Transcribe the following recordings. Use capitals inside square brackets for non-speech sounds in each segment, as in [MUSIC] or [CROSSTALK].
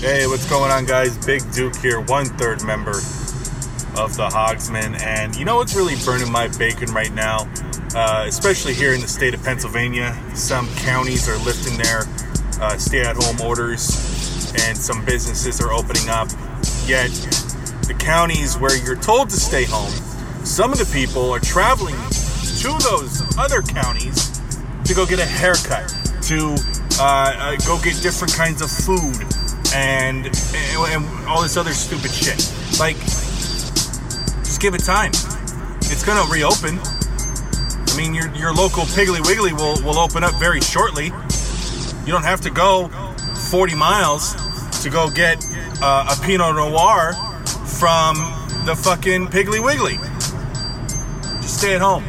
Hey, what's going on, guys? Big Duke here, one third member of the Hogsman. And you know what's really burning my bacon right now? Uh, especially here in the state of Pennsylvania, some counties are lifting their uh, stay at home orders, and some businesses are opening up. Yet, the counties where you're told to stay home, some of the people are traveling to those other counties to go get a haircut, to uh, uh, go get different kinds of food, and, and and all this other stupid shit. Like, just give it time. It's gonna reopen. I mean, your your local Piggly Wiggly will will open up very shortly. You don't have to go 40 miles to go get uh, a Pinot Noir from the fucking Piggly Wiggly. Just stay at home.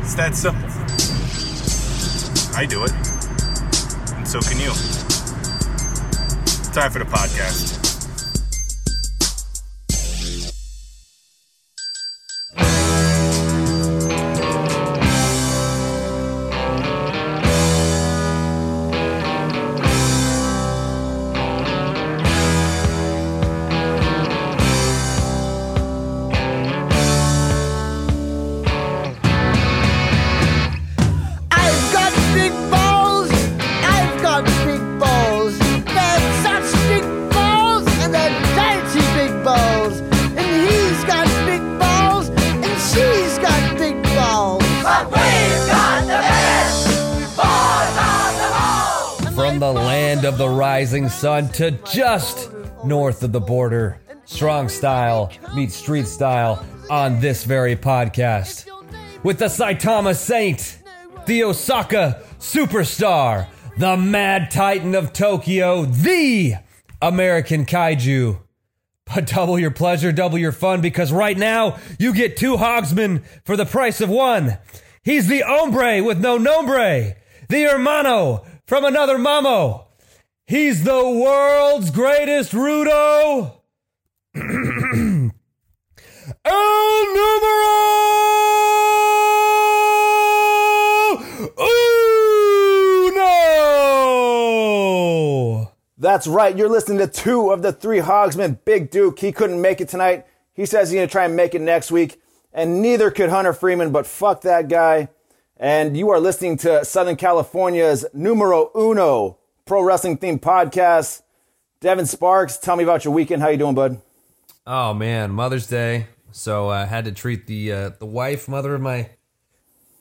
It's that simple. I do it. And so can you. Time for the podcast. Rising sun to just north of the border, strong style meets street style on this very podcast. With the Saitama Saint, the Osaka Superstar, the Mad Titan of Tokyo, the American Kaiju. But double your pleasure, double your fun, because right now you get two Hogsmen for the price of one. He's the hombre with no nombre, the hermano from another mamo. He's the world's greatest Rudo. [CLEARS THROAT] El numero uno. That's right. You're listening to two of the three Hogsmen. Big Duke, he couldn't make it tonight. He says he's to try and make it next week. And neither could Hunter Freeman, but fuck that guy. And you are listening to Southern California's numero uno pro wrestling themed podcast. Devin Sparks, tell me about your weekend. How you doing, bud? Oh man, Mother's Day. So I had to treat the uh, the wife, mother of my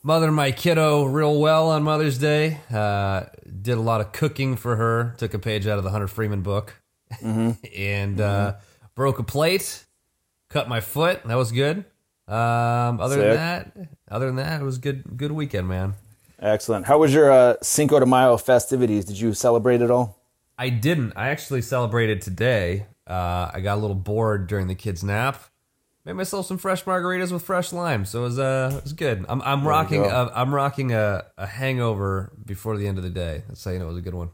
mother of my kiddo, real well on Mother's Day. Uh, did a lot of cooking for her. Took a page out of the Hunter Freeman book, [LAUGHS] and Uh, broke a plate. Cut my foot. That was good. Um, other than that, other than that, it was good. Good weekend, man. Excellent. How was your uh, Cinco de Mayo festivities? Did you celebrate at all? I didn't. I actually celebrated today. Uh, I got a little bored during the kids' nap. Made myself some fresh margaritas with fresh lime, so it was uh, it was good. I'm I'm rocking go. a, I'm rocking a, a hangover before the end of the day. That's how you know it was a good one.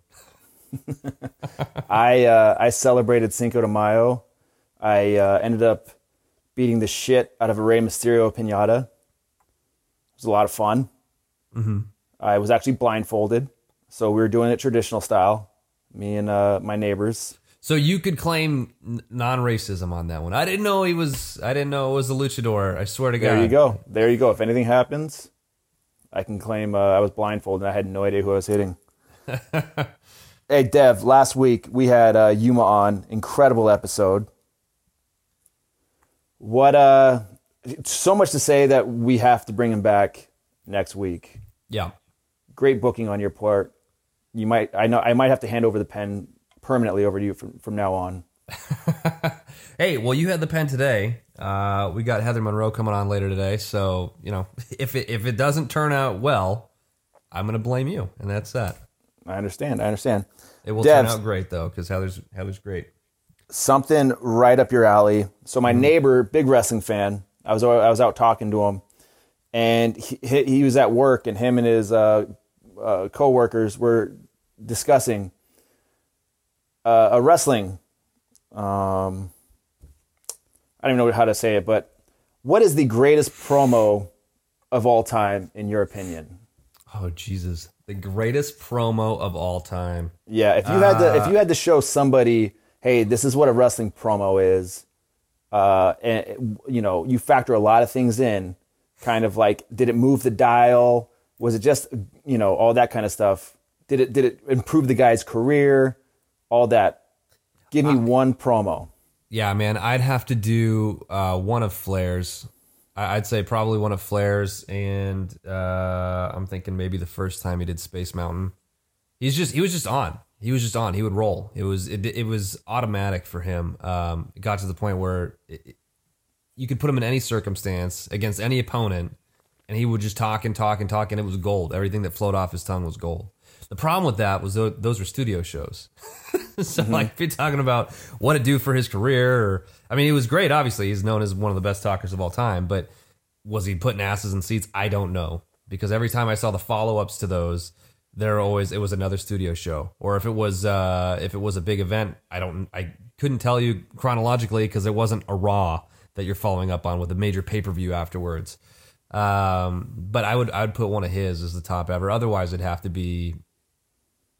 [LAUGHS] I uh, I celebrated Cinco de Mayo. I uh, ended up beating the shit out of a Rey Mysterio pinata. It was a lot of fun. Mm-hmm. I was actually blindfolded, so we were doing it traditional style. Me and uh, my neighbors. So you could claim non-racism on that one. I didn't know he was. I didn't know it was a luchador. I swear to God. There you go. There you go. If anything happens, I can claim uh, I was blindfolded and I had no idea who I was hitting. [LAUGHS] hey, Dev. Last week we had uh, Yuma on. Incredible episode. What? Uh, so much to say that we have to bring him back next week. Yeah. Great booking on your part. You might. I know. I might have to hand over the pen permanently over to you from from now on. [LAUGHS] Hey, well, you had the pen today. Uh, we got Heather Monroe coming on later today, so you know [LAUGHS] if it if it doesn't turn out well, I'm gonna blame you, and that's that. I understand. I understand. It will Devs. turn out great though, because Heather's Heather's great. something right up your alley. So Mm-hmm. my neighbor, big wrestling fan, I was I was out talking to him, and he, he he was at work, and him and his uh, uh, coworkers were discussing uh, a wrestling. Um, I don't even know how to say it, but what is the greatest promo of all time in your opinion? Oh Jesus! The greatest promo of all time. Yeah, if you had to if you had to show somebody, hey, this is what a wrestling promo is, uh, and you know, you factor a lot of things in, kind of like, did it move the dial? Was it just you know all that kind of stuff? Did it did it improve the guy's career? All that. Give me one promo. Yeah, man, I'd have to do uh, one of Flair's. I'd say probably one of Flair's, and uh, I'm thinking maybe the first time he did Space Mountain. He's just he was just on. He was just on. He would roll. It was it, it was automatic for him. Um, it got to the point where it, it- you could put him in any circumstance against any opponent, and he would just talk and talk and talk, and it was gold. Everything that flowed off his tongue was gold. The problem with that was tho- those were studio shows. [LAUGHS] so like if you're talking about what it do for his career or I mean he was great obviously he's known as one of the best talkers of all time but was he putting asses in seats I don't know because every time I saw the follow-ups to those there always it was another studio show or if it was uh if it was a big event I don't I couldn't tell you chronologically because it wasn't a raw that you're following up on with a major pay-per-view afterwards um but I would I would put one of his as the top ever otherwise it'd have to be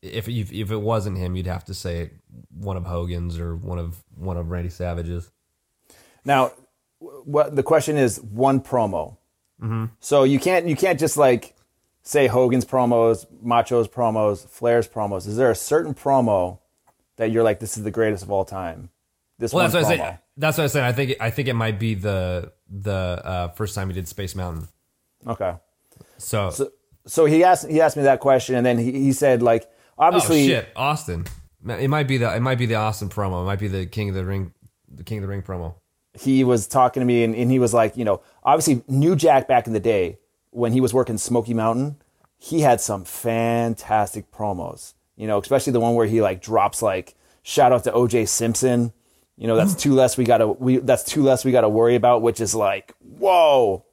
if if if it wasn't him, you'd have to say one of Hogan's or one of one of Randy Savage's. Now, what the question is one promo. So you can't you can't just like say Hogan's promos, Macho's promos, Flair's promos. Is there a certain promo that you're like this is the greatest of all time? This Well, one that's what I promo. That's what I said. I think I think it might be the the uh, first time he did Space Mountain. Okay. So, So, so he asked he asked me that question, and then he, he said like oh obviously shit, Austin. It might be the it might be the Austin promo. It might be the King of the Ring, the King of the Ring promo. he was talking to me and, and he was like, you know, obviously New Jack back in the day when he was working Smoky Mountain, he had some fantastic promos. You know, especially the one where he like drops like shout out to OJ Simpson. You know, that's two less we gotta we that's two less we gotta worry about, which is like, whoa.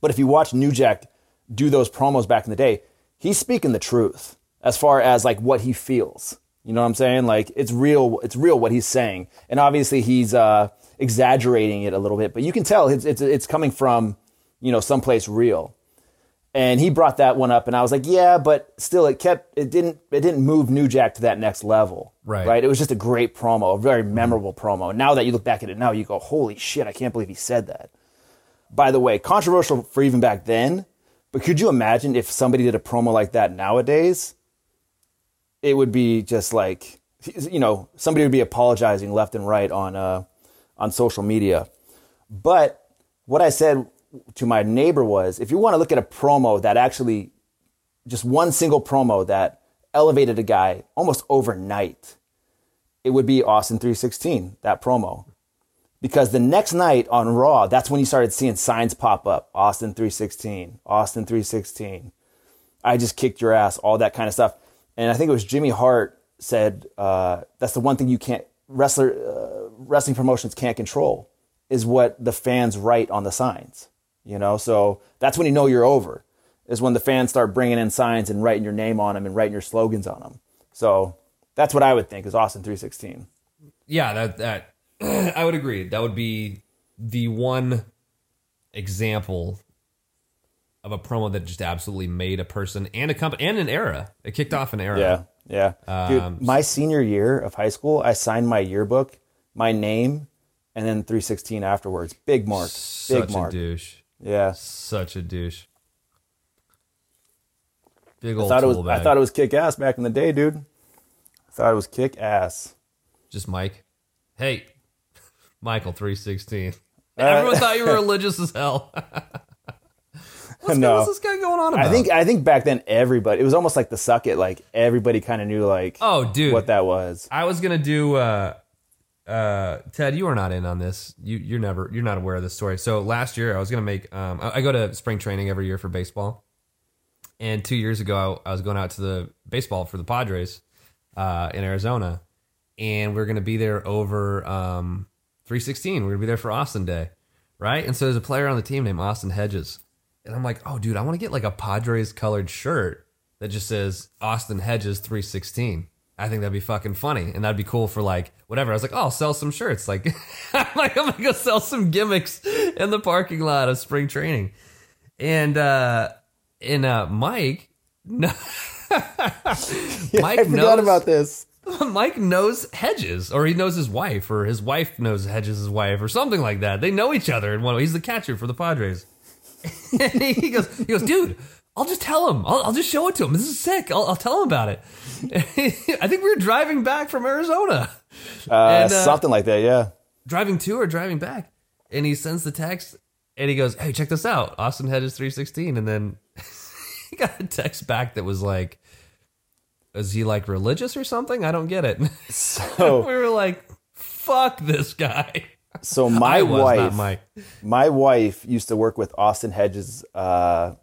But if you watch New Jack do those promos back in the day, he's speaking the truth as far as like what he feels. You know what I'm saying? Like it's real. It's real what he's saying, and obviously he's uh, exaggerating it a little bit, but you can tell it's it's, it's coming from you know someplace real. And he brought that one up, and I was like, yeah, but still, it kept it didn't it didn't move New Jack to that next level. Right. Right. It was just a great promo, a very memorable promo. Now that you look back at it now, you go, holy shit, I can't believe he said that by the way, controversial for even back then. But could you imagine if somebody did a promo like that nowadays? It would be just like, you know, somebody would be apologizing left and right on uh, on social media. But what I said to my neighbor was, if you want to look at a promo that actually, just one single promo that elevated a guy almost overnight, it would be Austin 316, that promo because the next night on Raw, that's when you started seeing signs pop up Austin 316, Austin 316. I just kicked your ass, all that kind of stuff. And I think it was Jimmy Hart said uh, that's the one thing you can't wrestler uh, wrestling promotions can't control is what the fans write on the signs. You know, so that's when you know you're over. Is when the fans start bringing in signs and writing your name on them and writing your slogans on them. So that's what I would think is Austin 316. Yeah, that that [CLEARS THROAT] I would agree. That would be the one example of a promo that just absolutely made a person and a company and an era. It kicked off an era. Yeah, yeah. Dude, um, my senior year of high school, I signed my yearbook, my name, and then 316 afterwards. Big mark. Big Such mark. a douche. Yeah. Such a douche. Big I old thought it was tool I thought it was kick ass back in the day, dude. I thought it was kick ass. Just Mike. Hey, [LAUGHS] Michael three sixteen. [LAUGHS] Uh, Everyone thought you were religious as hell. [LAUGHS] what's, No. what's this guy going on about? I think I think back then everybody it was almost like the suck it, like everybody kind of knew like Oh, dude. what that was. I was gonna do. Uh, uh, Ted, you are not in on this. You you're never you're not aware of this story. So last year I was gonna make. Um, I, I go to spring training every year for baseball, and two years ago I, I was going out to the baseball for the Padres uh, in Arizona, and we are gonna be there over um, 316. We're gonna be there for Austin Day, right? And so there's a player on the team named Austin Hedges, and I'm like, oh, dude, I want to get like a Padres colored shirt that just says Austin Hedges 316. I think that'd be fucking funny, and that'd be cool for like whatever. I was like, oh, I'll sell some shirts. Like, [LAUGHS] I'm like, I'm gonna go sell some gimmicks in the parking lot of spring training, and uh, and uh, Mike, no, [LAUGHS] Mike [LAUGHS] I forgot about this. Mike knows Hedges, or he knows his wife, or his wife knows Hedges' wife, or something like that. They know each other. And one, he's the catcher for the Padres. and he goes, he goes, dude, I'll just tell him. I'll, I'll just show it to him. This is sick. I'll, I'll tell him about it. [LAUGHS] I think we were driving back from Arizona, Uh, And, uh, something like that, yeah. driving to or driving back, and he sends the text, and he goes, "Hey, check this out, Austin Hedges three sixteen, and then [LAUGHS] he got a text back that was like. Is he like religious or something? I don't get it. So, [LAUGHS] we were like, "Fuck this guy." so my wife, Mike. my wife used to work with Austin Hedges' uh,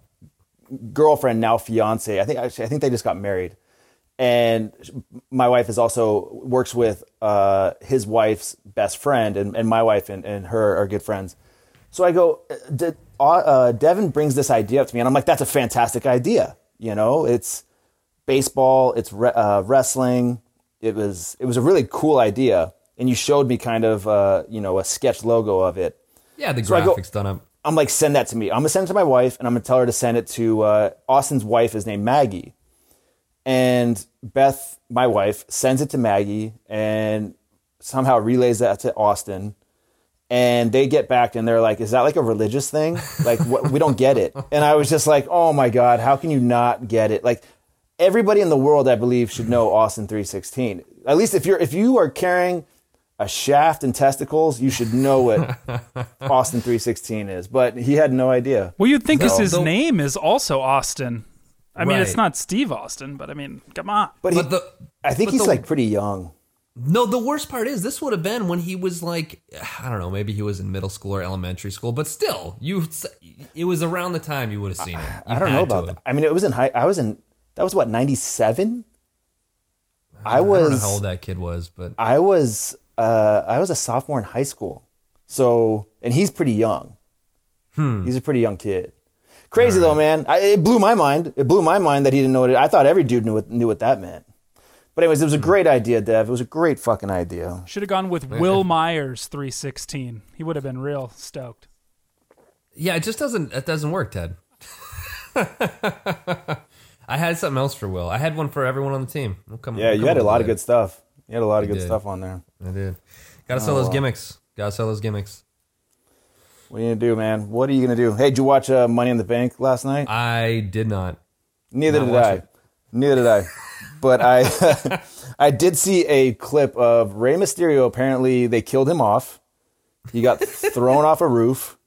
girlfriend, now fiance. I think actually, I think they just got married, and my wife is also works with uh, his wife's best friend, and, and my wife and, and her are good friends. So I go, did, uh, Devin brings this idea up to me, and I'm like, that's a fantastic idea. You know, it's baseball, it's re- uh, wrestling. It was it was a really cool idea, and you showed me kind of uh, you know a sketch logo of it. Yeah, the So I go- graphics done up. I'm like, send that to me. I'm gonna send it to my wife, and I'm gonna tell her to send it to uh, Austin's wife is named Maggie, and Beth, my wife, sends it to Maggie, and somehow relays that to Austin, and they get back and they're like, "Is that like a religious thing? Like, what, we don't get it." [LAUGHS] And I was just like, "Oh my god, how can you not get it?" Like, everybody in the world, I believe, should know Austin 316. At least if you're if you are carrying a shaft and testicles, you should know what [LAUGHS] Austin 316 is. But he had no idea. Well, you'd think 'cause No, his the- name is also Austin. I mean, it's not Steve Austin, but I mean, come on. But, he, But the I think but he's the- like pretty young. no, the worst part is this would have been when he was like, I don't know, maybe he was in middle school or elementary school, but still, you, it was around the time you would have seen him. You I don't know about that. I mean, it was in high. I was in. That was what 97. I I don't know was. how old that kid was, but I was. Uh, I was a sophomore in high school. So, and he's pretty young. Hmm. He's a pretty young kid. Crazy though, man. I, it blew my mind. It blew my mind that he didn't know what it. I thought every dude knew what knew what that meant. But anyways, it Hmm. was a great idea, Dev. It was a great fucking idea. Should have gone with Wil Myers 316. He would have been real stoked. yeah, it just doesn't. It doesn't work, Ted. [LAUGHS] I had something else for Wil. I had one for everyone on the team. We'll come, Yeah, we'll you had a lot with of good stuff. You had a lot of You good did. stuff on there. I did. Got to sell Oh, those gimmicks. Got to sell those gimmicks. What are you gonna do, man? What are you gonna do? Hey, did you watch uh, Money in the Bank last night? I did not. Neither not did I. it. Neither did I. [LAUGHS] But I, [LAUGHS] I did see a clip of Rey Mysterio. Apparently, they killed him off. He got thrown off a roof.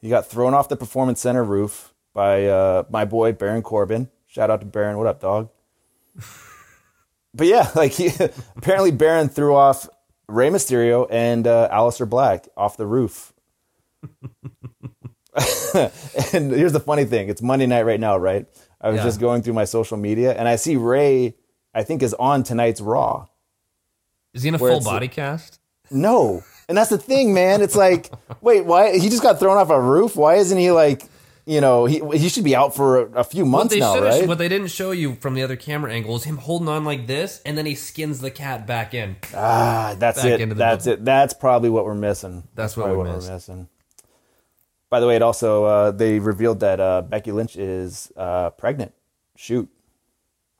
He got thrown off the Performance Center roof by uh, my boy Baron Corbin. Shout out to Baron. What up, dog? But yeah, [LAUGHS] like he apparently Baron threw off Rey Mysterio and uh, Aleister Black off the roof. [LAUGHS] and here's the funny thing: it's Monday night right now, right? I was Yeah. just going through my social media, and I see Rey. I think is on tonight's Raw. Is he in a full body cast? No, and that's the thing, man. It's like, wait, why he just got thrown off a roof? Why isn't he like, you know, he he should be out for a, a few What months they now, right? what they didn't show you from the other camera angle is him holding on like this, and then he skins the cat back in. Ah, that's Back it. That's it. That's probably what we're missing. That's what probably we missed. missing. By the way, it also uh, they revealed that uh, Becky Lynch is uh, pregnant. Shoot.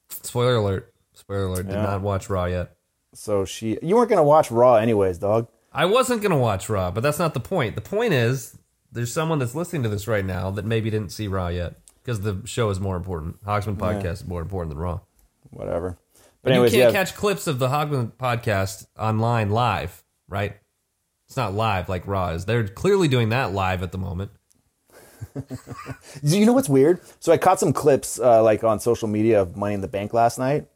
Spoiler alert! Spoiler alert! Did Yeah. not watch Raw yet. So she, you weren't gonna watch Raw anyways, dog. I wasn't gonna watch Raw, but that's not the point. The point is, there's someone that's listening to this right now that maybe didn't see Raw yet because the show is more important. Hogsman podcast is more important than Raw. Whatever. But anyways, you can't yeah, catch clips of the Hogman podcast online live, right? It's not live like Raw is. They're clearly doing that live at the moment. [LAUGHS] you know what's weird? So I caught some clips uh, like on social media of Money in the Bank last night,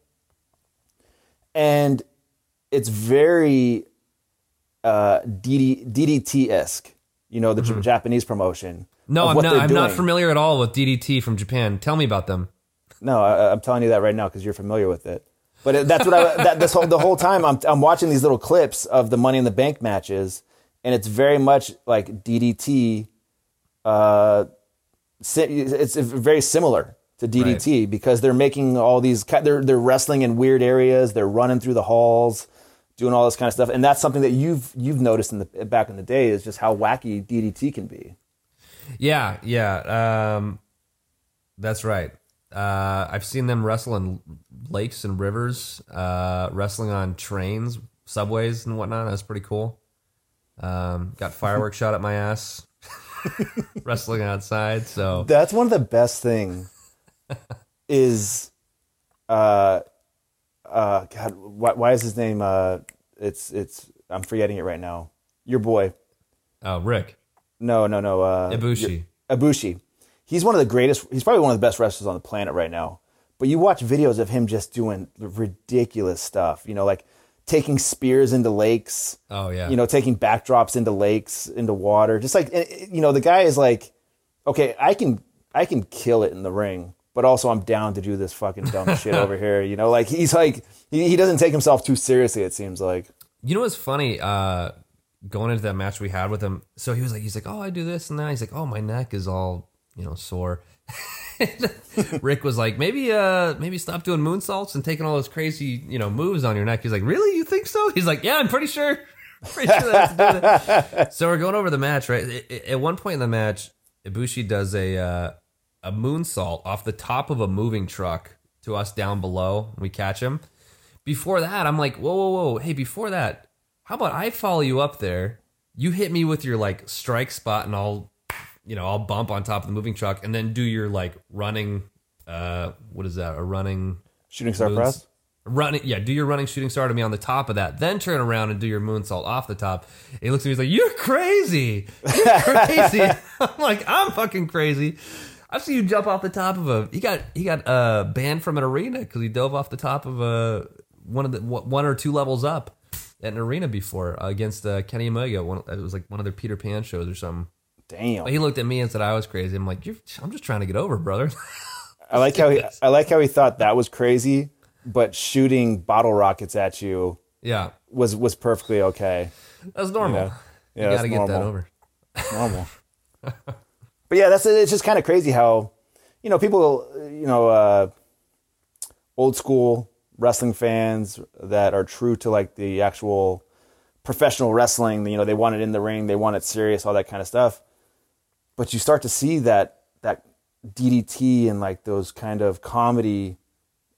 and it's very uh, DDT esque. You know, the J- Japanese promotion. Mm-hmm. No, I'm not. I'm not familiar at all with DDT from Japan. Tell me about them. No, I, I'm telling you that right now because you're familiar with it. But it, that's what I that this whole the whole time I'm I'm watching these little clips of the Money in the Bank matches, and it's very much like DDT. Uh, it's very similar to DDT because they're making all these they're they're wrestling in weird areas, they're running through the halls, doing all this kind of stuff, and that's something that you've you've noticed in the back in the day is just how wacky DDT can be. Yeah, yeah. Um, that's right. Uh, I've seen them wrestle in lakes and rivers, uh, wrestling on trains, subways, and whatnot. That's pretty cool. Um, got [LAUGHS] fireworks shot at my ass, [LAUGHS] wrestling outside. So That's one of the best thing. [LAUGHS] is, uh, uh, God, why, why is his name? Uh, it's it's I'm forgetting it right now. Your boy. oh, Rick No, no, no. Uh, Ibushi. Ibushi. He's one of the greatest. He's probably one of the best wrestlers on the planet right now. But you watch videos of him just doing ridiculous stuff. You know, like taking spears into lakes. Oh yeah. You know, taking backdrops into lakes, into water. Just like eh, eh, you know, the guy is like, okay, I can, I can kill it in the ring, but also I'm down to do this fucking dumb shit [LAUGHS] over here. You know, like he's like, he, he doesn't take himself too seriously. It seems like. You know what's funny? Uh, going into that match we had with him, so he was like, he's like, oh, I do this and that. He's like, oh, my neck is all you know sore. [LAUGHS] Rick was like, maybe, uh, maybe stop doing moonsaults and taking all those crazy, you know, moves on your neck. He's like, really? You think so? He's like, yeah, I'm pretty sure. [LAUGHS] Pretty sure so we're going over the match, right? At one point in the match, Ibushi does a uh, a moonsault off the top of a moving truck to us down below. We catch him. Before that, I'm like, whoa, whoa, whoa. Hey, before that, how about I follow you up there? You hit me with your like strike spot and I'll, you know, I'll bump on top of the moving truck and then do your like running, uh, what is that? A running Shooting star moons- press. Running, yeah, do your running shooting star to me on the top of that, then turn around and do your moonsault off the top. He looks at me, he's like, You're crazy. You're [LAUGHS] crazy. [LAUGHS] I'm like, I'm fucking crazy. I've seen you jump off the top of a. He got he got uh, banned from an arena because he dove off the top of a one of the one or two levels up at an arena before uh, against uh, Kenny Omega. One, it was like one of their Peter Pan shows or something. Damn. He looked at me and said I was crazy. I'm like, You're, I'm just trying to get over, brother. [LAUGHS] I like how he, I like how he thought that was crazy, but shooting bottle rockets at you yeah, was was perfectly okay. that's normal. Yeah. Yeah, you got to get that over. Normal. [LAUGHS] but yeah, that's it's just kind of crazy how you know people you know uh, old school wrestling fans that are true to like the actual professional wrestling. You know, they want it in the ring, they want it serious, all that kind of stuff. But you start to see that that DDT and like those kind of comedy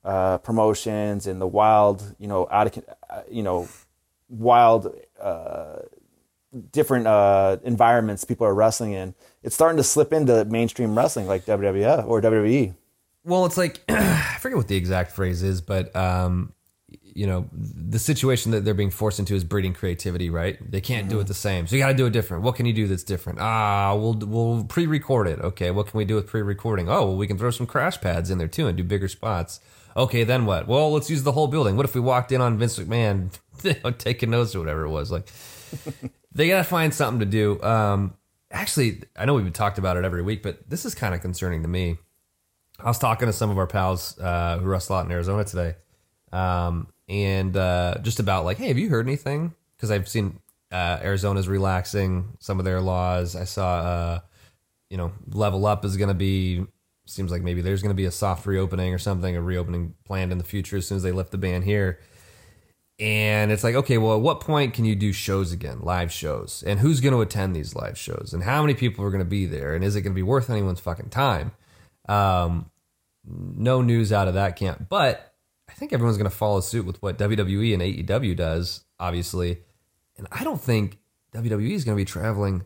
uh, promotions and the wild, you know, out of uh, you know, wild uh, different uh, environments people are wrestling in. It's starting to slip into mainstream wrestling like WWF or. WWE. Well, it's like [CLEARS THROAT] I forget what the exact phrase is, but um, you know, the situation that they're being forced into is breeding creativity, right? They can't do it the same, so you got to do it different. What can you do that's different? Ah, we'll we'll pre-record it. Okay, what can we do with pre-recording? Oh, well, we can throw some crash pads in there too and do bigger spots. Okay, then what? Well, let's use the whole building. What if we walked in on Vince McMahon [LAUGHS] taking notes or whatever it was? Like, [LAUGHS] they gotta find something to do. Um, actually, I know we've talked about it every week, but this is kind of concerning to me. I was talking to some of our pals uh, who wrestle out in Arizona today, um, and uh, just about like, hey, have you heard anything? Because I've seen uh, Arizona's relaxing some of their laws. I saw, uh, you know, Level Up is going to be. Seems like maybe there's going to be a soft reopening or something, a reopening planned in the future as soon as they lift the ban here. And it's like, okay, well, at what point can you do shows again, live shows? And who's going to attend these live shows? And how many people are going to be there? And is it going to be worth anyone's fucking time? Um, no news out of that camp. But I think everyone's going to follow suit with what WWE and AEW does, obviously. And I don't think WWE is going to be traveling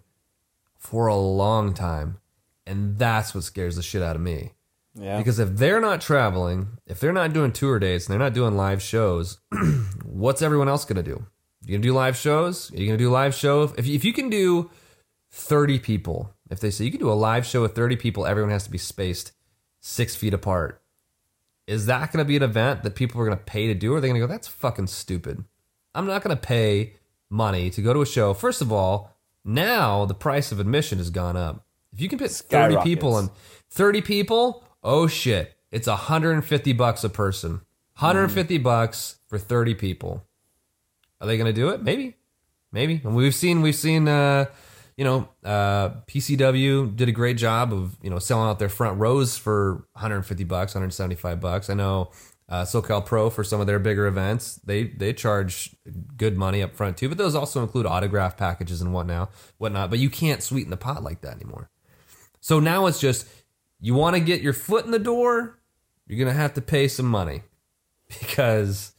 for a long time. And that's what scares the shit out of me. Yeah. Because if they're not traveling, if they're not doing tour dates and they're not doing live shows, [CLEARS THROAT] what's everyone else going to do? You going to do live shows? Are you going to do live show? If, if you can do 30 people, if they say you can do a live show with 30 people, everyone has to be spaced six feet apart. Is that going to be an event that people are going to pay to do? Or are they going to go, that's fucking stupid? I'm not going to pay money to go to a show. First of all, now the price of admission has gone up. If you can put 30 people and 30 people, oh shit, it's 150 bucks a person. 150 bucks for 30 people. Are they going to do it? Maybe. Maybe. And we've seen we've seen uh you know, uh PCW did a great job of, you know, selling out their front rows for 150 bucks, 175 bucks. I know uh, SoCal Pro for some of their bigger events, they they charge good money up front too, but those also include autograph packages and whatnot, whatnot. But you can't sweeten the pot like that anymore. So now it's just you want to get your foot in the door, you're gonna have to pay some money because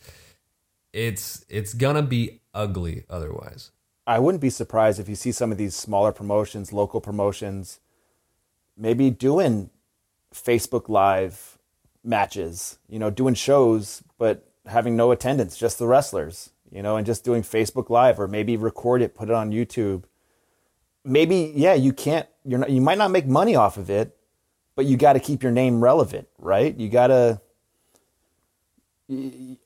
it's it's gonna be ugly otherwise. I wouldn't be surprised if you see some of these smaller promotions, local promotions, maybe doing Facebook Live matches, you know, doing shows, but having no attendance, just the wrestlers, you know, and just doing Facebook Live or maybe record it, put it on YouTube. Maybe, yeah, you can't, you're not, you might not make money off of it, but you got to keep your name relevant, right? You got to,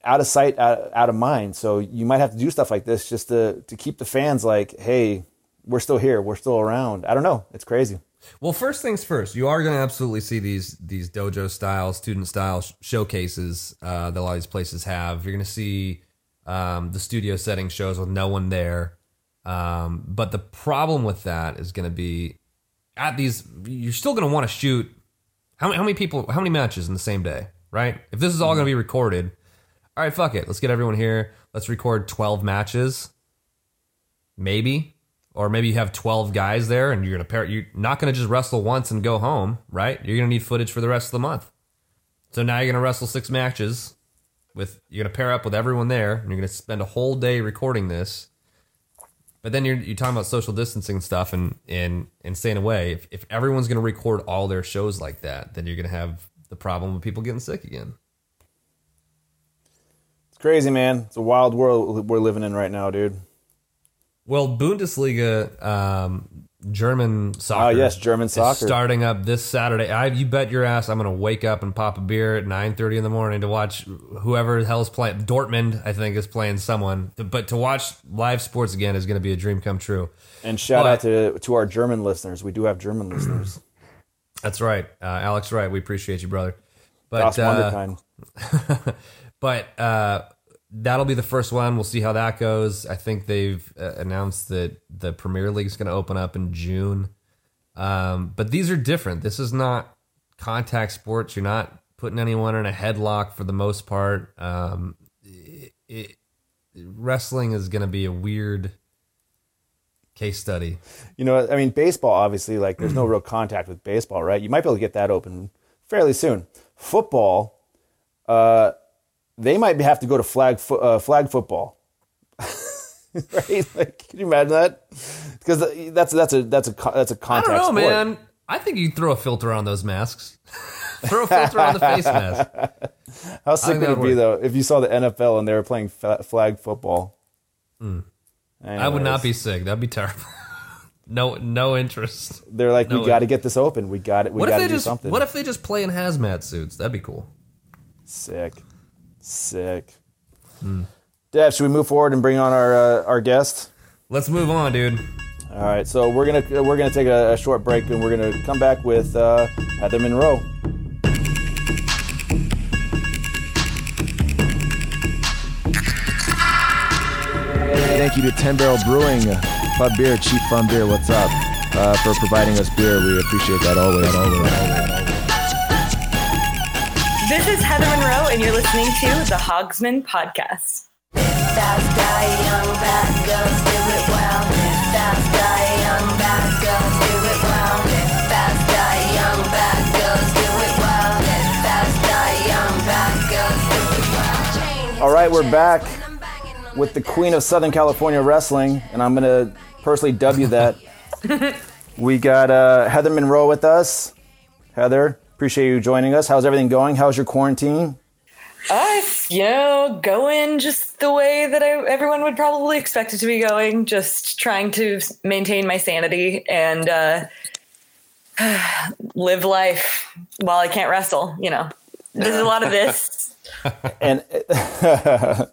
out of sight, out, out of mind. So you might have to do stuff like this just to, to keep the fans like, hey, we're still here, we're still around. I don't know. It's crazy. Well, first things first, you are going to absolutely see these these dojo style, student style sh- showcases uh, that a lot of these places have. You're going to see um, the studio setting shows with no one there. Um, but the problem with that is going to be at these, you're still going to want to shoot. How many, how many people, how many matches in the same day, right? If this is all going to be recorded, all right, fuck it. Let's get everyone here. Let's record 12 matches. Maybe or maybe you have 12 guys there and you're gonna pair you're not gonna just wrestle once and go home right you're gonna need footage for the rest of the month so now you're gonna wrestle six matches with you're gonna pair up with everyone there and you're gonna spend a whole day recording this but then you're, you're talking about social distancing stuff and and and staying away if, if everyone's gonna record all their shows like that then you're gonna have the problem of people getting sick again It's crazy, man. It's a wild world we're living in right now, dude. Well, Bundesliga, um, German soccer. Oh, yes, German soccer. starting up this Saturday. I, you bet your ass, I'm going to wake up and pop a beer at 9:30 in the morning to watch whoever the hell is playing. Dortmund, I think, is playing someone. But to watch live sports again is going to be a dream come true. And shout But- out to to our German listeners. We do have German [CLEARS THROAT] listeners. That's right, uh, Alex. Right, we appreciate you, brother. But uh, [LAUGHS] but uh, that'll be the first one. We'll see how that goes. I think they've uh, announced that the Premier League is going to open up in June. Um, but these are different. This is not contact sports. You're not putting anyone in a headlock for the most part. Um, it, it, wrestling is going to be a weird case study. You know, I mean, baseball, obviously, like, there's no real contact with baseball, right? You might be able to get that open fairly soon. Football, uh, they might have to go to flag fo- uh, flag football, [LAUGHS] right? Like, can you imagine that? Because that's that's a that's a that's a contact I don't know, sport. man. I think you throw a filter on those masks. [LAUGHS] throw a filter on the face mask. [LAUGHS] How sick would it be though if you saw the NFL and they were playing fa- flag football? Hmm. I would not be sick. That'd be terrible. no, no interest. They're like, no we got to get this open. We got it. We What got if to they do just? something. What if they just play in hazmat suits? That'd be cool. Sick, sick. Hmm. Dev, should we move forward and bring on our uh, our guest? Let's move on, dude. All right, so we're gonna we're gonna take a, a short break and we're gonna come back with uh, Heather Monroe. Thank you to Ten Barrel Brewing, Pub Beer, Cheap Fun Beer. What's up? Uh, for providing us beer, we appreciate that always. always, always. This is Heather Monroe, and you're listening to the Hogsman Podcast. Fast guy, young bad girls do it well. Fast guy, young bad girls do it well. Fast guy, young bad girls do it well. Fast guy, young bad girls do it well. All right, we're back with the Queen of Southern California Wrestling, and I'm gonna personally dub you that. [LAUGHS] we got uh, Heather Monroe with us. Heather, appreciate you joining us. How's everything going? How's your quarantine? Uh, you know, going just the way that I, everyone would probably expect it to be going. Just trying to maintain my sanity and uh, [SIGHS] live life while I can't wrestle. You know, there's a lot of this. [LAUGHS] [LAUGHS] And [LAUGHS] uh,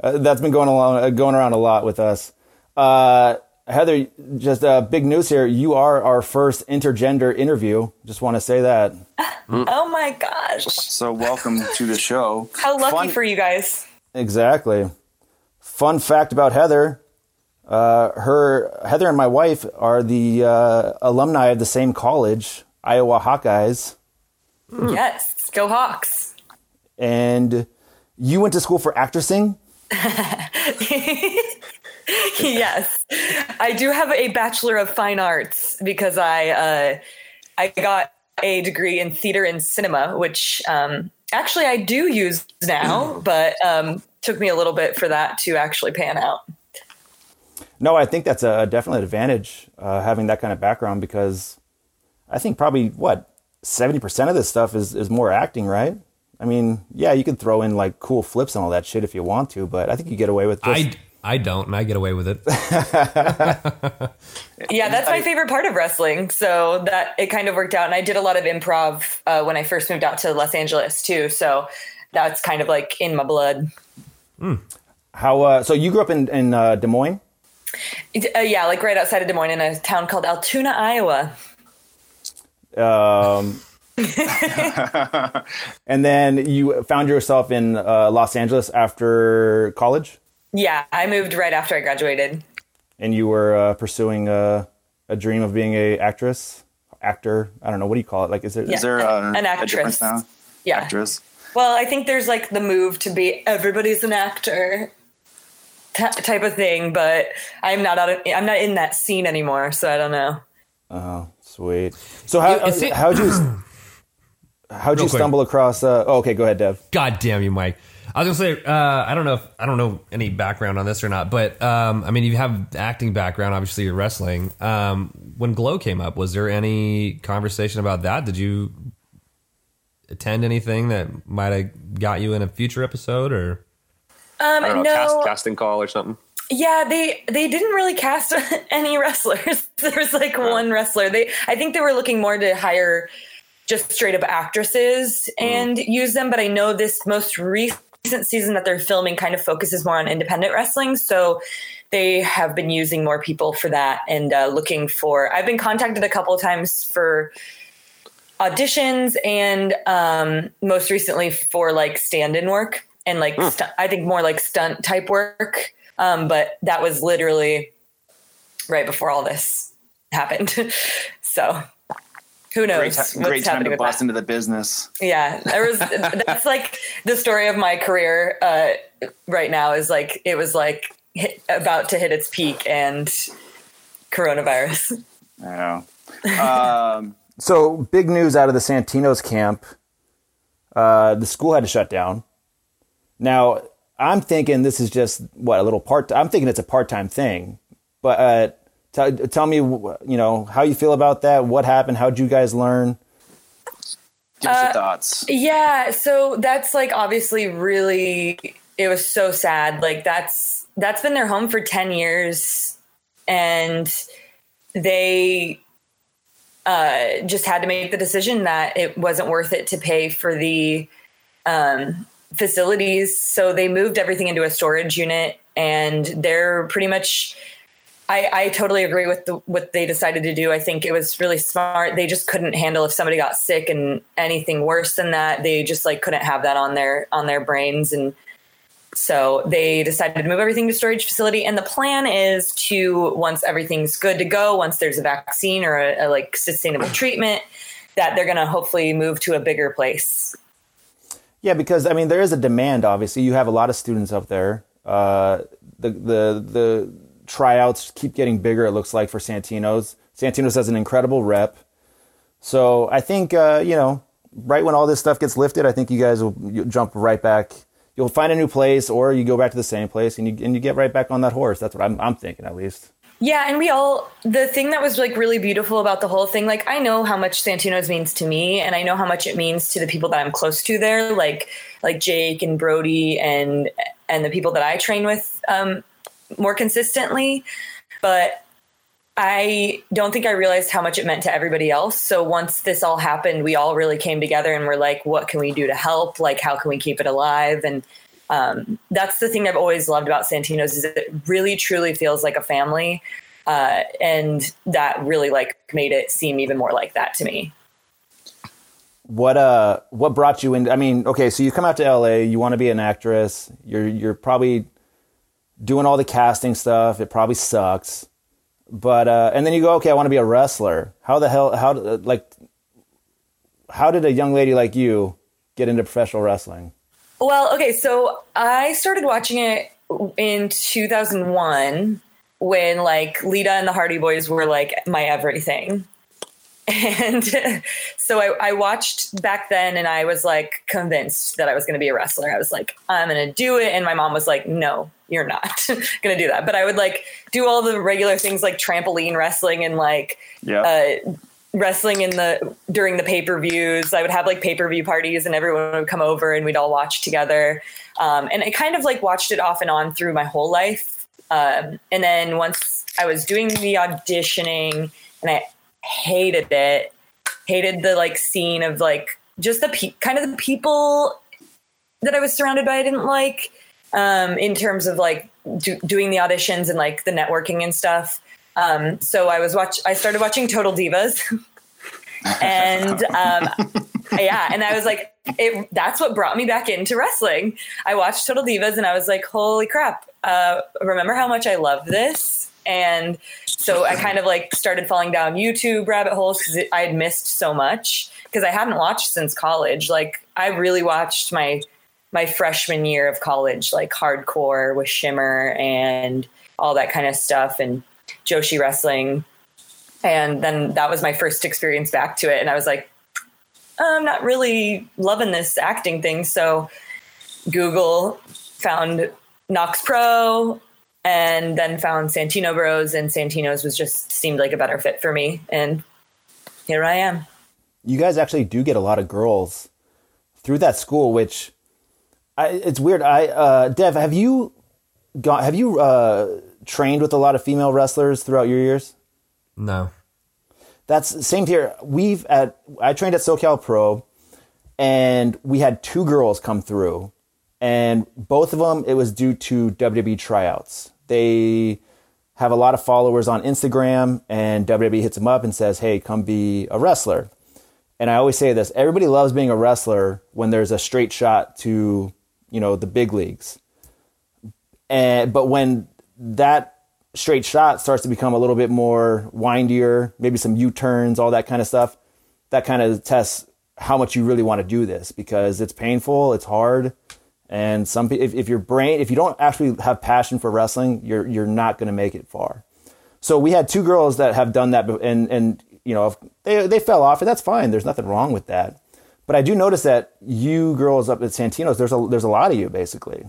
that's been going along, uh, going around a lot with us. Uh, Heather, just uh, big news here. You are our first intergender interview. Just want to say that. Oh my gosh! So welcome to the show. How lucky Fun- for you guys. Exactly. Fun fact about Heather: uh, her Heather and my wife are the uh, alumni of the same college, Iowa Hawkeyes, Yes, go Hawks. and you went to school for actressing. [LAUGHS] [LAUGHS] yes, I do have a bachelor of fine arts because I uh, I got a degree in theater and cinema, which um, actually I do use now, [CLEARS THROAT] but um, took me a little bit for that to actually pan out. No, I think that's a definite advantage uh, having that kind of background because I think probably what seventy percent of this stuff is is more acting, right? I mean, yeah, you can throw in like cool flips and all that shit if you want to, but I think you get away with just, I I don't, and I get away with it. [LAUGHS] Yeah, that's my favorite part of wrestling. So that it kind of worked out, and I did a lot of improv uh, when I first moved out to Los Angeles too. So that's kind of like in my blood. how. Uh, so you grew up in in uh, Des Moines. Uh, yeah, like right outside of Des Moines in a town called Altoona, Iowa. Um, [LAUGHS] [LAUGHS] and then you found yourself in uh, Los Angeles after college, Yeah, I moved right after I graduated. and you were uh, pursuing a, a dream of being a actress, actor. I don't know what do you call it. Like, is there? Yeah. Is there uh, An actress. difference now? Yeah. Actress. Well, I think there's like the move to be everybody's an actor t- type of thing, but I'm not out of, I'm not in that scene anymore, so I don't know. Oh, sweet. So how You- is it- how'd you [CLEARS THROAT] how'd you quick. stumble across? Uh, oh, okay, go ahead, Dev. God damn you, Mike. I was gonna say, uh, I don't know if I don't know any background on this or not, but um, I mean, you have acting background. Obviously, you're wrestling. Um, when Glow came up, was there any conversation about that? Did you attend anything that might have got you in a future episode, or Um, I don't know, no, cast, casting call or something. yeah, they they didn't really cast [LAUGHS] any wrestlers. [LAUGHS] there was like one wrestler. They I think they were looking more to hire just straight up actresses and use them. But I know this most recent season that they're filming kind of focuses more on independent wrestling, so they have been using more people for that and uh, looking for. I've been contacted a couple of times for auditions and um, most recently for like stand-in work and like stu- I think more like stunt type work. Um, but that was literally right before all this happened. [LAUGHS] so who knows Great, ti- what's great time happening to with bust that? into the business. Yeah, there was. [LAUGHS] that's like the story of my career uh, right now. Is like it was like hit, about to hit its peak and coronavirus. I know. Um, [LAUGHS] So big news out of the Santinos camp. Uh, the school had to shut down. Now I'm thinking this is just what a little part. I'm thinking it's a part time thing. But uh, t- tell me, you know, how you feel about that. What happened? How'd you guys learn? give us your thoughts. Yeah, so that's like obviously really it was so sad. Like that's that's been their home for 10 years and they uh just had to make the decision that it wasn't worth it to pay for the um facilities. So they moved everything into a storage unit and they're pretty much I, I totally agree with the, what they decided to do. I think it was really smart. They just couldn't handle if somebody got sick and anything worse than that. They just like couldn't have that on their on their brains, and so they decided to move everything to storage facility. And the plan is to once everything's good to go, once there's a vaccine or a, a like sustainable treatment, that they're going to hopefully move to a bigger place. Yeah, because I mean, there is a demand. Obviously, you have a lot of students up there. Uh, the the the tryouts keep getting bigger. It looks like for Santino's. Santino's has an incredible rep. So I think uh, you know, right when all this stuff gets lifted, I think you guys will jump right back. You'll find a new place, or you go back to the same place, and you and you get right back on that horse. That's what I'm I'm thinking, at least. Yeah, and we all the thing that was like really beautiful about the whole thing, like I know how much Santino's means to me and I know how much it means to the people that I'm close to there, like like Jake and Brody and and the people that I train with um more consistently. But I don't think I realized how much it meant to everybody else. So once this all happened, we all really came together and we're like, what can we do to help? Like, how can we keep it alive? And um, that's the thing I've always loved about Santino's is it really truly feels like a family. Uh, and that really like made it seem even more like that to me. What uh what brought you in? I mean, okay, so you come out to LA, you want to be an actress. You're you're probably doing all the casting stuff. It probably sucks. But uh and then you go, okay, I want to be a wrestler. How the hell how like how did a young lady like you get into professional wrestling? Well, okay, so I started watching it in 2001 when like Lita and the Hardy Boys were like my everything. [LAUGHS] And so I, I watched back then and I was like convinced that I was going to be a wrestler. I was like, I'm going to do it. And my mom was like, no, you're not [LAUGHS] going to do that. But I would like do all the regular things like trampoline wrestling and like Yeah. uh, wrestling in the during the pay-per-views. I would have like pay-per-view parties and everyone would come over and we'd all watch together. Um, and I kind of like watched it off and on through my whole life. Um, and then once I was doing the auditioning and I hated it, hated the like scene of like just the pe- kind of the people that I was surrounded by. I didn't like um, in terms of like do- doing the auditions and like the networking and stuff. Um, so I was watch. I started watching Total Divas, [LAUGHS] and um, yeah, and I was like, it, that's what brought me back into wrestling. I watched Total Divas, and I was like, holy crap! Uh, remember how much I love this? And so I kind of like started falling down YouTube rabbit holes because I had missed so much because I hadn't watched since college. Like I really watched my my freshman year of college, like hardcore with Shimmer and all that kind of stuff, and Joshi wrestling. And then that was my first experience back to it. And I was like, I'm not really loving this acting thing. So Google found Knokx Pro and then found Santino Bros. And Santino's was just seemed like a better fit for me. And here I am. you guys actually do get a lot of girls through that school, which I, it's weird. I uh, Dev, have you gone? Have you uh, trained with a lot of female wrestlers throughout your years? No. That's same here. We've at I trained at SoCal Pro, and we had two girls come through, and both of them it was due to WWE tryouts. They have a lot of followers on Instagram, and WWE hits them up and says, "Hey, come be a wrestler." And I always say this: everybody loves being a wrestler when there's a straight shot to you know the big leagues. And but when that straight shot starts to become a little bit more windier, maybe some U turns, all that kind of stuff, that kind of tests how much you really want to do this because it's painful, it's hard, and some if, if your brain if you don't actually have passion for wrestling, you're you're not going to make it far. So we had two girls that have done that, and and you know they they fell off, and that's fine. There's nothing wrong with that. But I do notice that you girls up at Santino's, there's a there's a lot of you basically.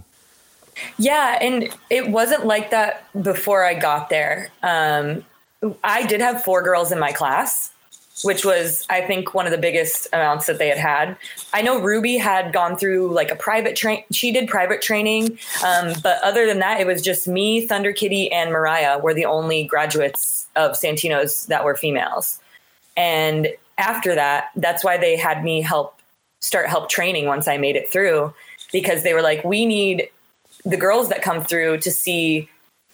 Yeah, and it wasn't like that before I got there. Um, I did have four girls in my class, which was, I think, one of the biggest amounts that they had had. I know Ruby had gone through like a private train. She did private training, um, but other than that, it was just me, Thunder Kitty, and Mariah were the only graduates of Santino's that were females. And after that, that's why they had me help start help training once I made it through because they were like, we need the girls that come through to see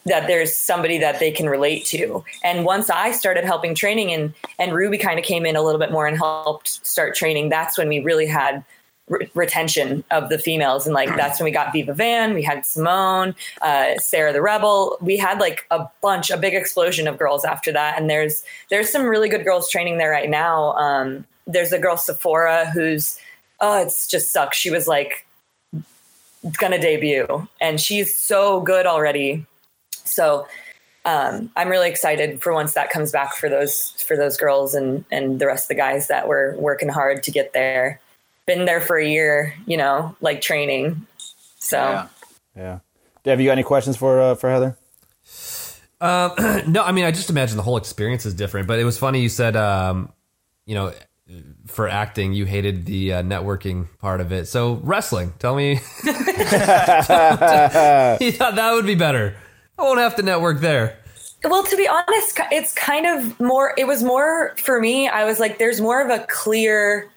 that there's somebody that they can relate to. And once I started helping training and and Ruby kind of came in a little bit more and helped start training, that's when we really had re- retention of the females and like that's when we got Viva Van, we had Simone, uh, Sarah the Rebel. We had like a bunch, a big explosion of girls after that. And there's there's some really good girls training there right now. Um, there's a girl Sephora who's oh, it's just sucks. She was like gonna debut and she's so good already so um, i'm really excited for once that comes back for those for those girls and and the rest of the guys that were working hard to get there been there for a year you know like training so Yeah. Yeah. Dev, you got any questions for uh, for Heather? [CLEARS THROAT] No, I mean, I just imagine the whole experience is different. But it was funny you said, um, you know, for acting, you hated the uh, networking part of it. So wrestling, tell me, [LAUGHS] [LAUGHS] you thought that would be better. I won't have to network there. Well, to be honest, it's kind of more, it was more for me. I was like, there's more of a clear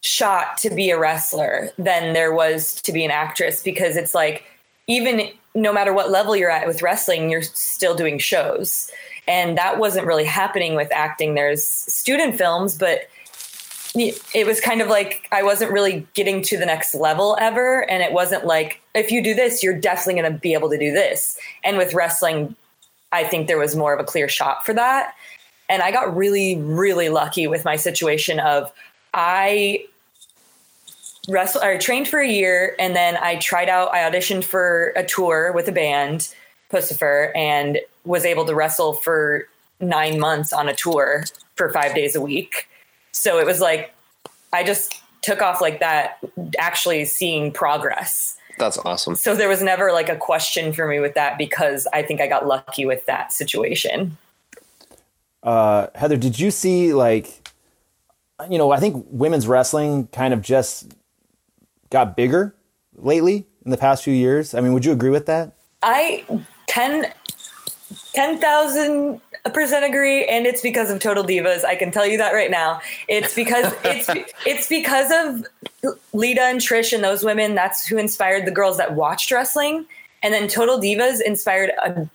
shot to be a wrestler than there was to be an actress because it's like, even no matter what level you're at with wrestling, you're still doing shows. And that wasn't really happening with acting. There's student films, but it was kind of like I wasn't really getting to the next level ever. And it wasn't like, if you do this, you're definitely going to be able to do this. And with wrestling, I think there was more of a clear shot for that. And I got really, really lucky with my situation of I wrestled, I trained for a year and then I tried out, I auditioned for a tour with a band, Puscifer, and was able to wrestle for nine months on a tour for five days a week. So it was like I just took off like that, actually seeing progress. That's awesome. So there was never like a question for me with that because I think I got lucky with that situation. Uh, Heather, did you see like, you know, I think women's wrestling kind of just got bigger lately in the past few years. I mean, would you agree with that? I 10 10,000 percent agree and it's because of total divas. I can tell you that right now. It's because [LAUGHS] it's it's because of lita and trish and those women that's who inspired the girls that watched wrestling. And then total divas inspired a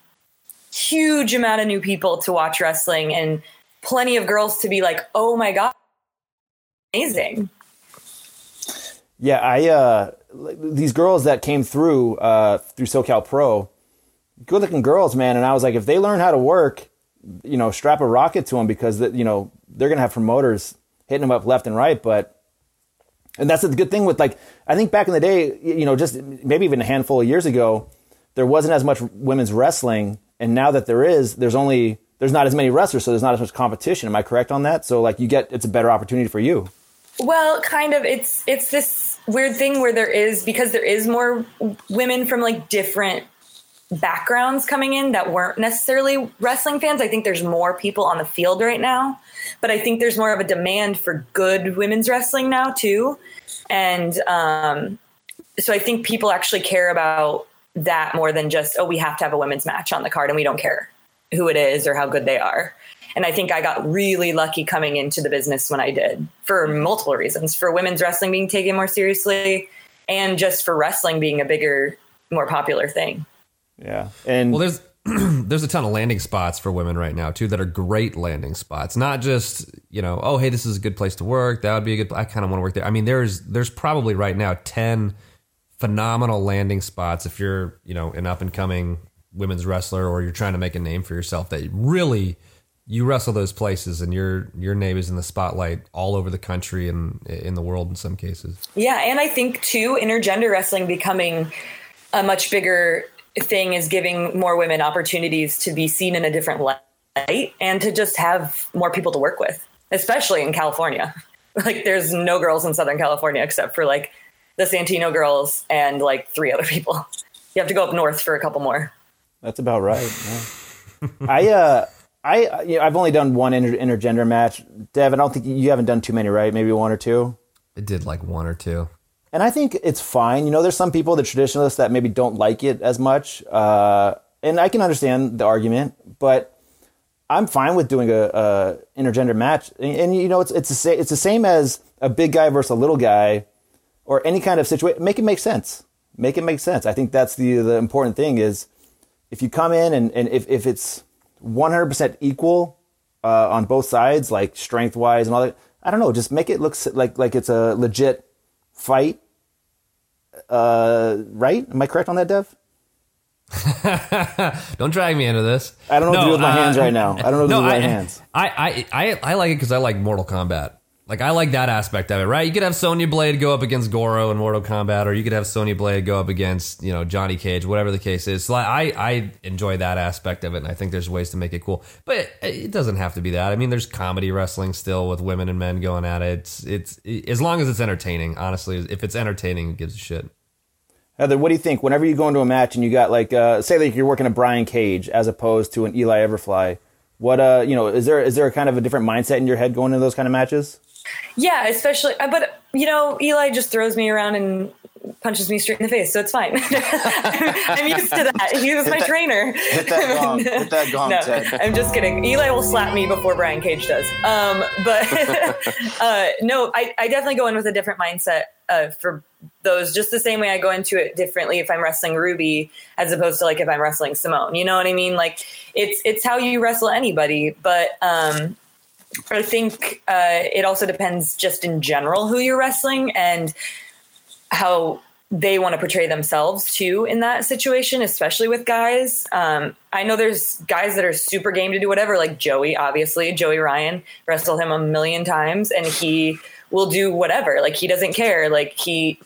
huge amount of new people to watch wrestling and plenty of girls to be like oh my god amazing. Yeah, I uh, these girls that came through uh, through SoCal Pro, good looking girls, man. And I was like, if they learn how to work, you know, strap a rocket to them because that you know they're gonna have promoters hitting them up left and right. But and that's the good thing with like I think back in the day, you know, just maybe even a handful of years ago, there wasn't as much women's wrestling, and now that there is, there's only there's not as many wrestlers, so there's not as much competition. Am I correct on that? So like you get it's a better opportunity for you. Well, kind of. It's it's this weird thing where there is because there is more women from like different backgrounds coming in that weren't necessarily wrestling fans. I think there's more people on the field right now, but I think there's more of a demand for good women's wrestling now too, and um, so I think people actually care about that more than just oh we have to have a women's match on the card and we don't care who it is or how good they are. And I think I got really lucky coming into the business when I did for multiple reasons for women's wrestling being taken more seriously and just for wrestling being a bigger, more popular thing. Yeah, and Well, there's [CLEARS THROAT] there's a ton of landing spots for women right now too that are great landing spots. Not just you know, oh hey, this is a good place to work. That would be a good. I kind of want to work there. I mean, there's there's probably right now ten phenomenal landing spots if you're you know an up and coming women's wrestler or you're trying to make a name for yourself that really you wrestle those places and your your name is in the spotlight all over the country and in the world in some cases. Yeah, and I think too, intergender wrestling becoming a much bigger thing is giving more women opportunities to be seen in a different light and to just have more people to work with, especially in California. [LAUGHS] Like, there's no girls in Southern California except for like the Santino girls and like three other people. You have to go up north for a couple more. That's about right. yeah. I uh I you know, I've only done one inter- intergender match. Dev, I don't think you haven't done too many, right? Maybe one or two. I did like one or two. And I think it's fine. You know, there's some people, the traditionalists, that maybe don't like it as much. Uh, and I can understand the argument, but I'm fine with doing a, a intergender match. And, and, you know, it's it's the same it's the same as a big guy versus a little guy, or any kind of situation. Make it make sense. Make it make sense. I think that's the the important thing is if you come in and, and if, if it's 100% equal uh, on both sides, like strength wise and all that, I don't know, just make it look like like it's a legit fight. Uh, right? Am I correct on that, Dev? [LAUGHS] Don't drag me into this. I don't know what to do with my uh, hands right now. I don't know what to do with my I, hands. I, I, I, I like it because I like Mortal Kombat. Like I like that aspect of it, right? You could have Sonya Blade go up against Goro in Mortal Kombat, or you could have Sonya Blade go up against you know Johnny Cage, whatever the case is. So I, I enjoy that aspect of it, and I think there's ways to make it cool. But it doesn't have to be that. I mean, there's comedy wrestling still with women and men going at it. It's, it's as long as it's entertaining. Honestly, if it's entertaining, it gives a shit. Heather, what do you think? Whenever you go into a match and you got like, uh, say, like you're working a Brian Cage as opposed to an Eli Everfly, what, uh, you know, is there is there a kind of a different mindset in your head going into those kind of matches? Yeah, especially, uh, but you know, Eli just throws me around and punches me straight in the face, so it's fine. [LAUGHS] I'm used to that. He was my trainer. Hit that gong. [LAUGHS] Hit that gong, no, Ted. I'm just kidding. Eli will slap me before Brian Cage does. Um, but [LAUGHS] uh, no, I, I definitely go in with a different mindset uh, for those, just the same way I go into it differently if I'm wrestling Ruby as opposed to like if I'm wrestling Simone. You know what I mean? Like it's it's how you wrestle anybody, but um, I think uh, it also depends just in general who you're wrestling and how they want to portray themselves too in that situation, especially with guys. Um, I know there's guys that are super game to do whatever, like Joey, obviously. Joey Ryan wrestled him a million times and he will do whatever. Like he doesn't care. Like he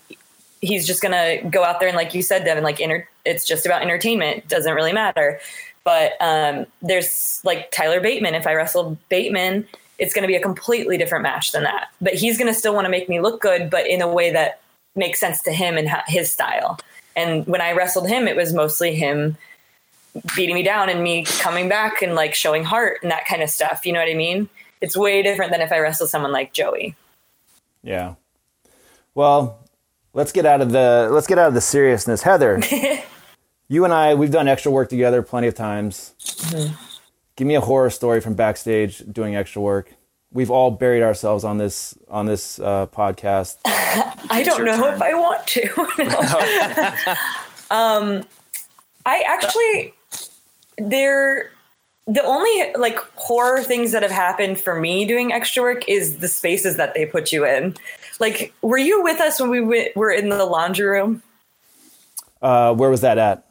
he's just gonna go out there and like you said, Devin, like enter- it's just about entertainment. Doesn't really matter. But um, there's like Tyler Bateman. If I wrestle Bateman it's going to be a completely different match than that. But he's going to still want to make me look good, but in a way that makes sense to him and his style. And when I wrestled him, it was mostly him beating me down and me coming back and like showing heart and that kind of stuff. You know what I mean? It's way different than if I wrestle someone like Joey. Yeah. Well, let's get out of the let's get out of the seriousness. Heather, [LAUGHS] you and I we've done extra work together plenty of times. Give me a horror story from backstage doing extra work. We've all buried ourselves on this on this uh, podcast. [LAUGHS] I don't know if I want to. [LAUGHS] [LAUGHS] um, I actually there the only like horror things that have happened for me doing extra work is the spaces that they put you in. Like, were you with us when we were in the laundry room? Uh, where was that at?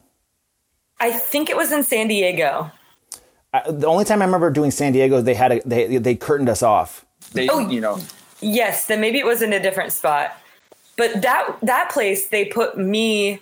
I think it was in San Diego. I, the only time I remember doing San Diego, they had a, they they curtained us off. They, Oh. you know, Yes, then maybe it was in a different spot. But that that place they put me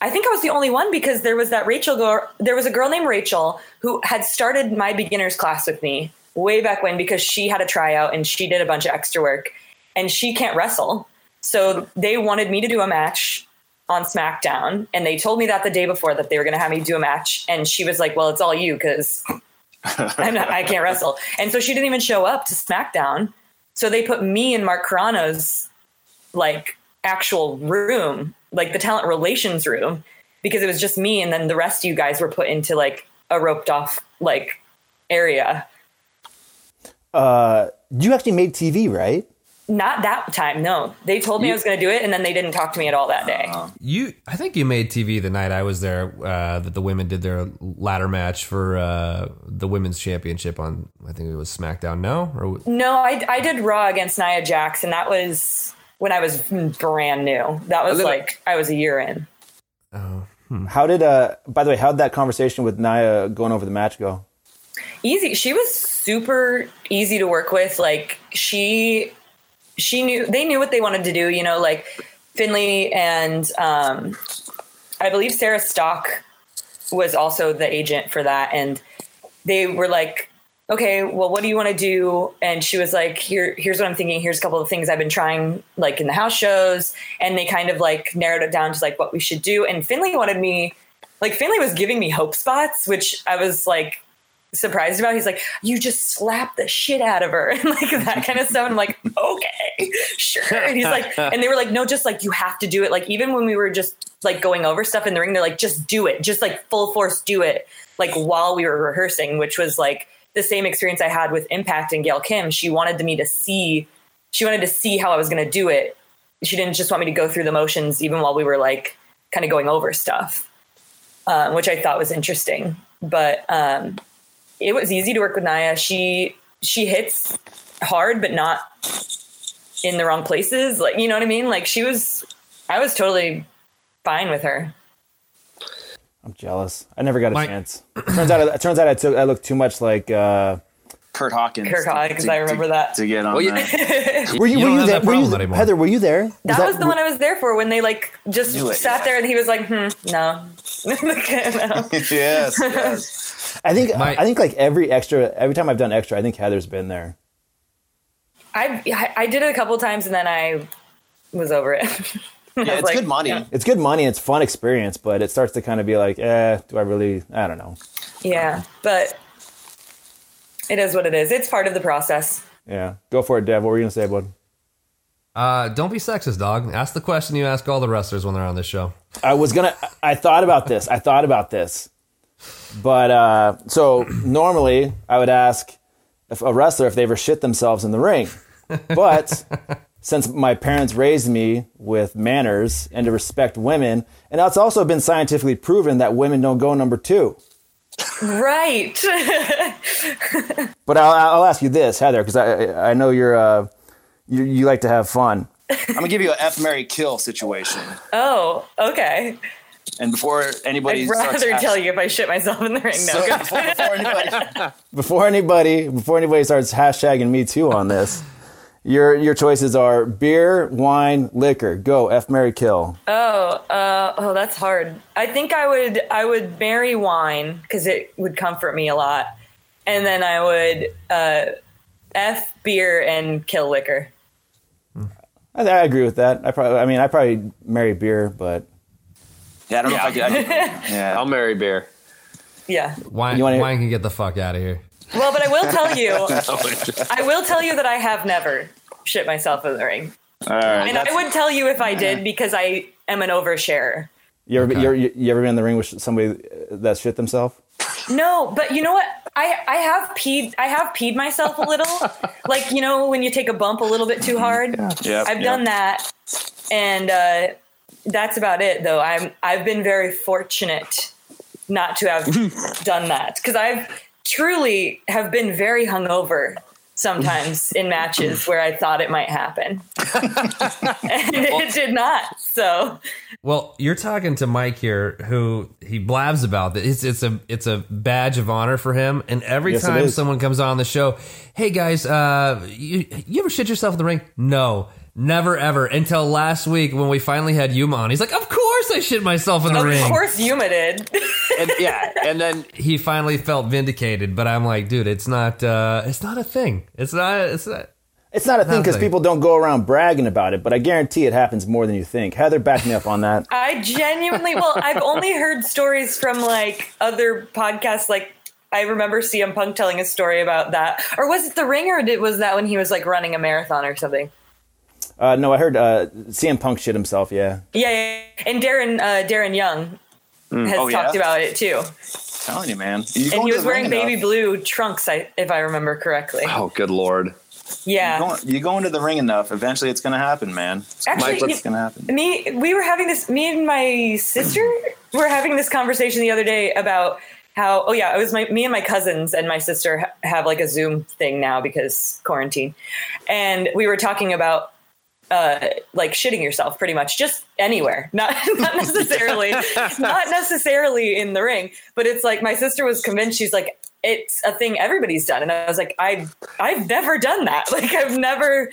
I think I was the only one because there was that Rachel girl there was a girl named Rachel who had started my beginners class with me way back when because she had a tryout and she did a bunch of extra work and she can't wrestle. So they wanted me to do a match on SmackDown and they told me that the day before that they were going to have me do a match and she was like, "Well, it's all you cuz [LAUGHS] I'm not I can't wrestle." And so she didn't even show up to SmackDown. So they put me in Mark Carano's like actual room, like the talent relations room, because it was just me, and then the rest of you guys were put into like a roped off like area. Uh, you actually made TV, right? Not that time, no. They told me I was going to do it, and then they didn't talk to me at all that day. You, I think you made TV the night I was there. Uh, that the women did their ladder match for uh, the women's championship on. I think it was SmackDown. No, or no, I, I did Raw against Nia Jax, and that was when I was brand new. That was little- like I was a year in. Oh, How did uh? By the way, how did that conversation with Nia going over the match go? easy she was super easy to work with like she she knew they knew what they wanted to do you know like Finlay and um i believe sarah stock was also the agent for that. And they were like okay well what do you want to do? And she was like here here's what i'm thinking. Here's a couple of things i've been trying like in the house shows. And they kind of like narrowed it down to like what we should do. And Finlay wanted me like Finlay was giving me hope spots which i was like surprised about. He's like, you just slap the shit out of her [LAUGHS] and like that kind of stuff. And I'm like, [LAUGHS] okay, sure. And he's like, and they were like, no, just like you have to do it. Like even when we were just like going over stuff in the ring, they're like, just do it, just like full force do it. Like while we were rehearsing, which was like the same experience I had with Impact and Gail Kim. She wanted me to see, she wanted to see how I was going to do it. She didn't just want me to go through the motions, even while we were like kind of going over stuff, um, which I thought was interesting. But um, it was easy to work with Nia. She she hits hard, but not in the wrong places. Like you know what I mean? Like she was, I was totally fine with her. I'm jealous. I never got a My- chance. turns out, it turns out I took I looked too much like. uh Curt Hawkins. Kirk Hawkins, I remember to, that. To get on Well, you- that. [LAUGHS] Were you, You were you there? Were you, anymore. Heather, were you there? That was the one I was there for when they like just it, sat yeah. there and he was like, hmm, no. No. [LAUGHS] [LAUGHS] yes, yes. I think My- I think like every extra every time I've done extra, I think Heather's been there. I I did it a couple times and then I was over it. Yeah, it's like, good money. yeah. It's good money, it's fun experience, but it starts to kind of be like, eh, do I really? I don't know. Yeah, but it is what it is. It's part of the process. Yeah, go for it, Dev. What were you gonna say, bud? uh, don't be sexist, dog. Ask the question you ask all the wrestlers when they're on this show. I was gonna. I thought about this. I thought about this, but uh, so normally I would ask if a wrestler if they ever shit themselves in the ring, but [LAUGHS] since my parents raised me with manners and to respect women, and that's also been scientifically proven that women don't go number two. Right. [LAUGHS] But I'll, I'll ask you this, Heather, because I I know you're uh, you, you like to have fun. I'm gonna give you a F Mary kill situation. oh, okay. And before anybody I'd rather ask- tell you if I shit myself in the ring. No, So, before, before anybody, [LAUGHS] before anybody before anybody starts hashtagging me too on this, your your choices are beer, wine, liquor. Go F Mary Kill. Oh, uh, oh, that's hard. I think I would I would marry wine because it would comfort me a lot, and then I would uh, F beer and kill liquor. I, I agree with that. I probably, I mean, I probably marry beer, but Yeah, I don't know if I could. I could yeah. [LAUGHS] I'll marry beer. Yeah. Wine, You wanna- wine can get the fuck out of here. Well, but I will tell you, [LAUGHS] I will tell you that I have never shit myself in the ring, All right. and I would tell you if I did because I am an oversharer. you ever, Okay. you're, you, you ever been in the ring with somebody that shit themselves? No, but you know what? I I have peed. I have peed myself a little, [LAUGHS] like you know when you take a bump a little bit too hard. Yep, I've yep. done that, and uh, that's about it. Though I'm I've been very fortunate not to have [LAUGHS] done that because I've truly have been very hungover sometimes in matches where I thought it might happen, and [LAUGHS] [LAUGHS] it did not. So Well, you're talking to Mike here, who he blabs about that. It's it's a it's a badge of honor for him. And every Yes, time someone comes on the show, hey guys, uh, you you ever shit yourself in the ring? No, never ever. Until last week when we finally had Yuma on, he's like, of course I shit myself in the ring. of course you did. [LAUGHS] And yeah, and then He finally felt vindicated, but I'm like, dude, it's not uh, it's not a thing. It's not. It's not. It's not a thing because people don't go around bragging about it, but I guarantee it happens more than you think. Heather, back me up on that. [LAUGHS] I genuinely, well, I've only heard stories from like other podcasts. Like I remember CM Punk telling a story about that, or was it The Ring, or did, was that when he was like running a marathon or something? Uh, no, I heard uh, CM Punk shit himself. Yeah, Yeah, yeah, yeah. and Darren uh, Darren Young has Oh, yeah? talked about it too, telling you, man. You and he was wearing baby enough, blue trunks, I, if I remember correctly. oh, good lord. yeah, Going, you go into the ring enough, eventually it's going to happen, man. Actually, Mike, what's going to happen? me we were having this me and my sister [CLEARS THROAT] were having this conversation the other day about how oh yeah it was my me and my cousins and my sister have like a zoom thing now because quarantine and we were talking about uh like shitting yourself pretty much just anywhere. [LAUGHS] Not not necessarily [LAUGHS] not necessarily in the ring but it's like my sister was convinced she's like it's a thing everybody's done. And i was like i've i've never done that. [LAUGHS] Like i've never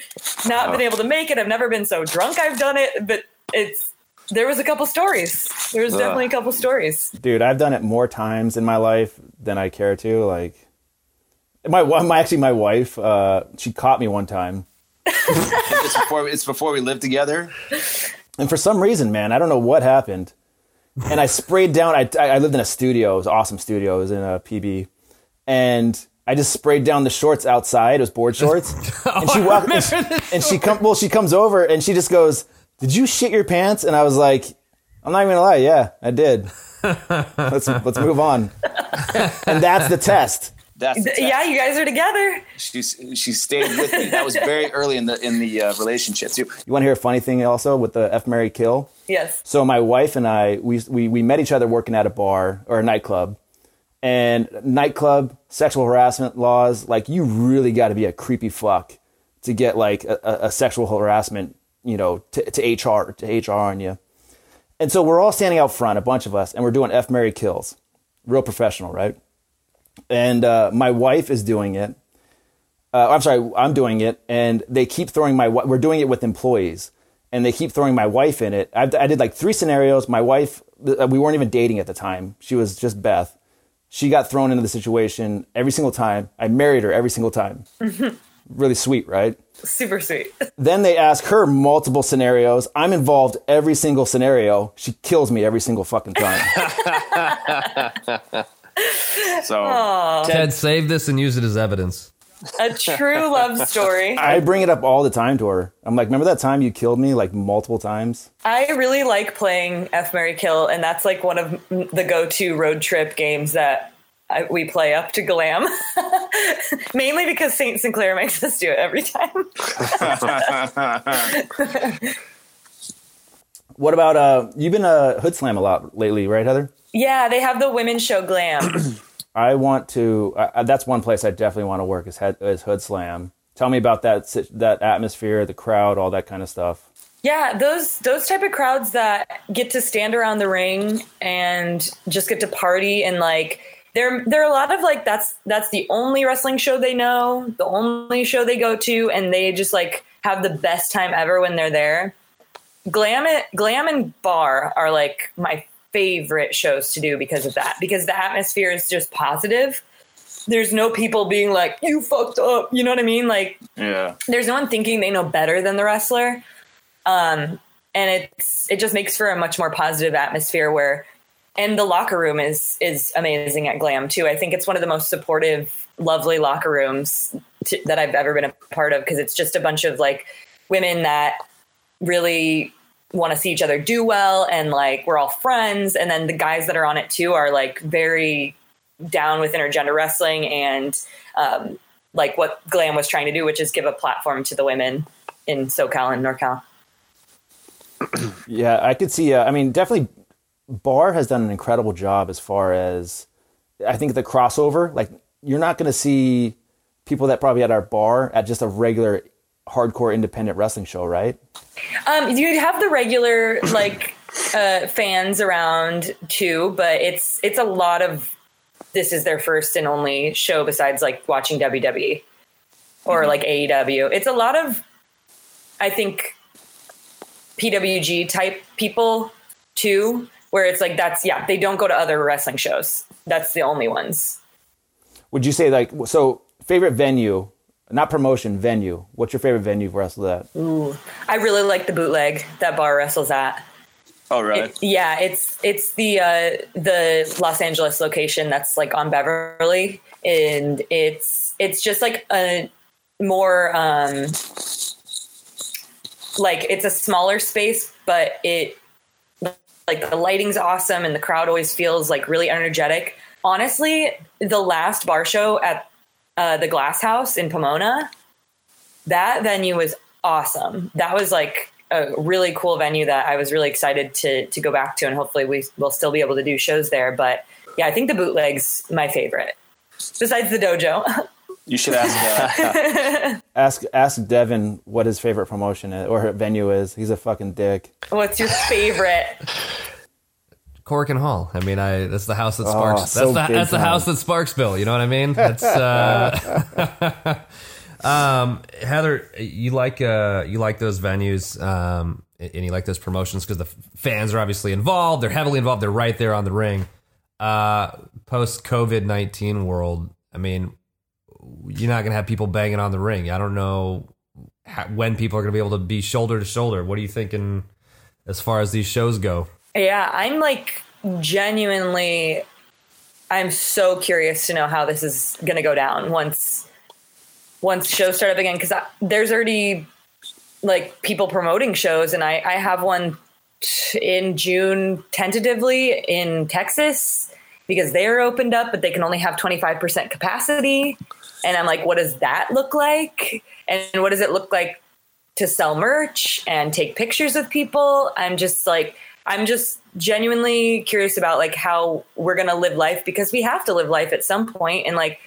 not been able to make it. I've never been so drunk i've done it but it's there was a couple stories. There was definitely a couple stories. Dude, I've done it more times in my life than I care to. Like, my my actually my wife, uh, she caught me one time, it's, before, it's before we lived together. and for some reason, man, I don't know what happened, and I sprayed down. I I lived in a studio, it was an awesome studio, it was in a PB, and. I just sprayed down the shorts outside. It was board shorts, [LAUGHS] and she walked, and she, and she come. Well, she comes over and she just goes, "Did you shit your pants?" And I was like, "I'm not even gonna lie, yeah, I did." [LAUGHS] let's let's move on. and that's the test. That's yeah you guys are together She she stayed with me. That was very early in the in the uh, relationship too. You want to hear a funny thing also with the F Mary Kill? yes So my wife and I, we, we, we met each other working at a bar or a nightclub. And nightclub sexual harassment laws, like you really got to be a creepy fuck to get like a, a, a sexual harassment, you know, to, to HR, to HR on you. And so we're all standing out front, a bunch of us, and we're doing F Mary Kills. Real professional, right? And uh, my wife is doing it. Uh, I'm sorry, I'm doing it, and they keep throwing my. We're doing it with employees, and they keep throwing my wife in it. I, I did like three scenarios. My wife, uh, we weren't even dating at the time. She was just Beth. She got thrown into the situation every single time. I married her every single time. [LAUGHS] really sweet, right? super sweet [LAUGHS] Then they ask her multiple scenarios. I'm involved every single scenario. She kills me every single fucking time. [LAUGHS] [LAUGHS] So Ted, save this and use it as evidence. a true [LAUGHS] love story I bring it up all the time to her. I'm like, remember that time you killed me like multiple times? I really like playing F Mary Kill, and that's like one of the go-to road trip games that I, we play up to Glam. [LAUGHS] Mainly because Saint Sinclair makes us do it every time. What about uh? You've been uh, Hoodslam a lot lately, right, Heather? Yeah, they have the women's show Glam. [CLEARS THROAT] I want to. Uh, that's one place I definitely want to work is, head, is Hoodslam. Tell me about that that atmosphere, the crowd, all that kind of stuff. yeah, those those type of crowds that get to stand around the ring and just get to party and like. There, there are a lot of like that's that's the only wrestling show they know, the only show they go to, and they just like have the best time ever when they're there. Glam, Glam and Bar are like my favorite shows to do because of that. Because the atmosphere is just positive, there's no people being like, you fucked up. You know what I mean? Like, Yeah. there's no one thinking they know better than the wrestler. Um, and it's it just makes for a much more positive atmosphere where and the locker room is is amazing at Glam too. I think it's one of the most supportive, lovely locker rooms to, that I've ever been a part of because it's just a bunch of like women that really want to see each other do well and like we're all friends and then the guys that are on it too are like very down with intergender wrestling and um, like what Glam was trying to do, which is give a platform to the women in SoCal and NorCal. Yeah, I could see. Uh, I mean, definitely, Bar has done an incredible job as far as I think the crossover. Like, you're not going to see people that probably at our bar at just a regular hardcore independent wrestling show, right? Um, you'd have the regular [CLEARS THROAT] like uh, fans around too, but it's it's a lot of this is their first and only show besides like watching WWE or like AEW. It's a lot of I think PWG type people too, where it's like that's yeah they don't go to other wrestling shows. That's the only ones. Would you say like so? Favorite venue, not promotion, venue. What's your favorite venue for wrestle at? I really like the bootleg that bar wrestles at. Oh, really? It- yeah, it's it's the uh, the Los Angeles location that's like on Beverly, and it's it's just like a more um, like it's a smaller space, but it like the lighting's awesome and the crowd always feels like really energetic. Honestly, the last bar show at uh, the Glass House in Pomona, that venue was awesome. That was like a really cool venue that I was really excited to to go back to, and hopefully we will still be able to do shows there. But yeah, I think the bootlegs my favorite, besides the dojo. [LAUGHS] You should ask. Uh, [LAUGHS] Ask ask Devin what his favorite promotion is, or venue is. He's a fucking dick. What's your favorite? [LAUGHS] Cork and Hall. I mean, I that's the house that sparks. that's so the that's the house that sparks Bill. You know what I mean? That's uh, [LAUGHS] um, Heather. You like uh, you like those venues, um, and you like those promotions because the fans are obviously involved. They're heavily involved. They're right there on the ring. Uh, Post COVID nineteen world. I mean, you're not gonna have people banging on the ring. I don't know how, when people are gonna be able to be shoulder to shoulder. What are you thinking as far as these shows go? Yeah, I'm like genuinely I'm so curious to know how this is going to go down once once shows start up again cuz there's already like people promoting shows and I I have one in June tentatively in Texas because they're opened up but they can only have 25% capacity and I'm like what does that look like and what does it look like to sell merch and take pictures with people. I'm just like I'm just genuinely curious about like how we're going to live life because we have to live life at some point and like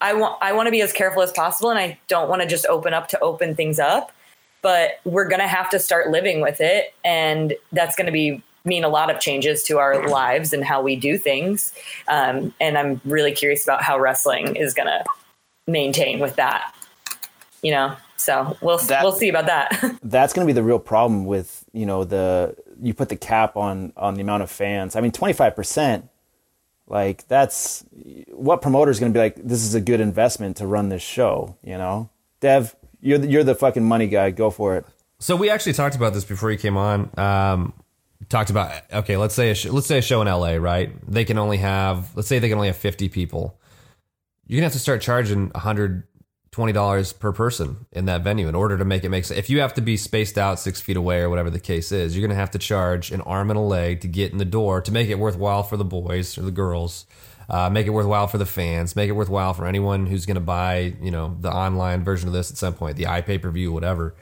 I want I want to be as careful as possible and I don't want to just open up to open things up, but we're going to have to start living with it and that's going to be mean a lot of changes to our lives and how we do things. Um, and I'm really curious about how wrestling is going to maintain with that. You know, so we'll That- we'll see about that. [LAUGHS] That's going to be the real problem with you know the you put the cap on on the amount of fans. I mean, twenty five percent. Like that's what promoter is going to be like. This is a good investment to run this show. You know, Dev, you're the, you're the fucking money guy. Go for it. So we actually talked about this before you came on. Um, talked about okay, let's say a sh- let's say a show in LA, right? They can only have let's say they can only have fifty people. You're gonna have to start charging hundred twenty dollars per person in that venue in order to make it make sense. If you have to be spaced out six feet away or whatever the case is, you're gonna have to charge an arm and a leg to get in the door to make it worthwhile for the boys or the girls. Uh, make it worthwhile for the fans. Make it worthwhile for anyone who's going to buy, you know, the online version of this at some point, the iPay per view, whatever.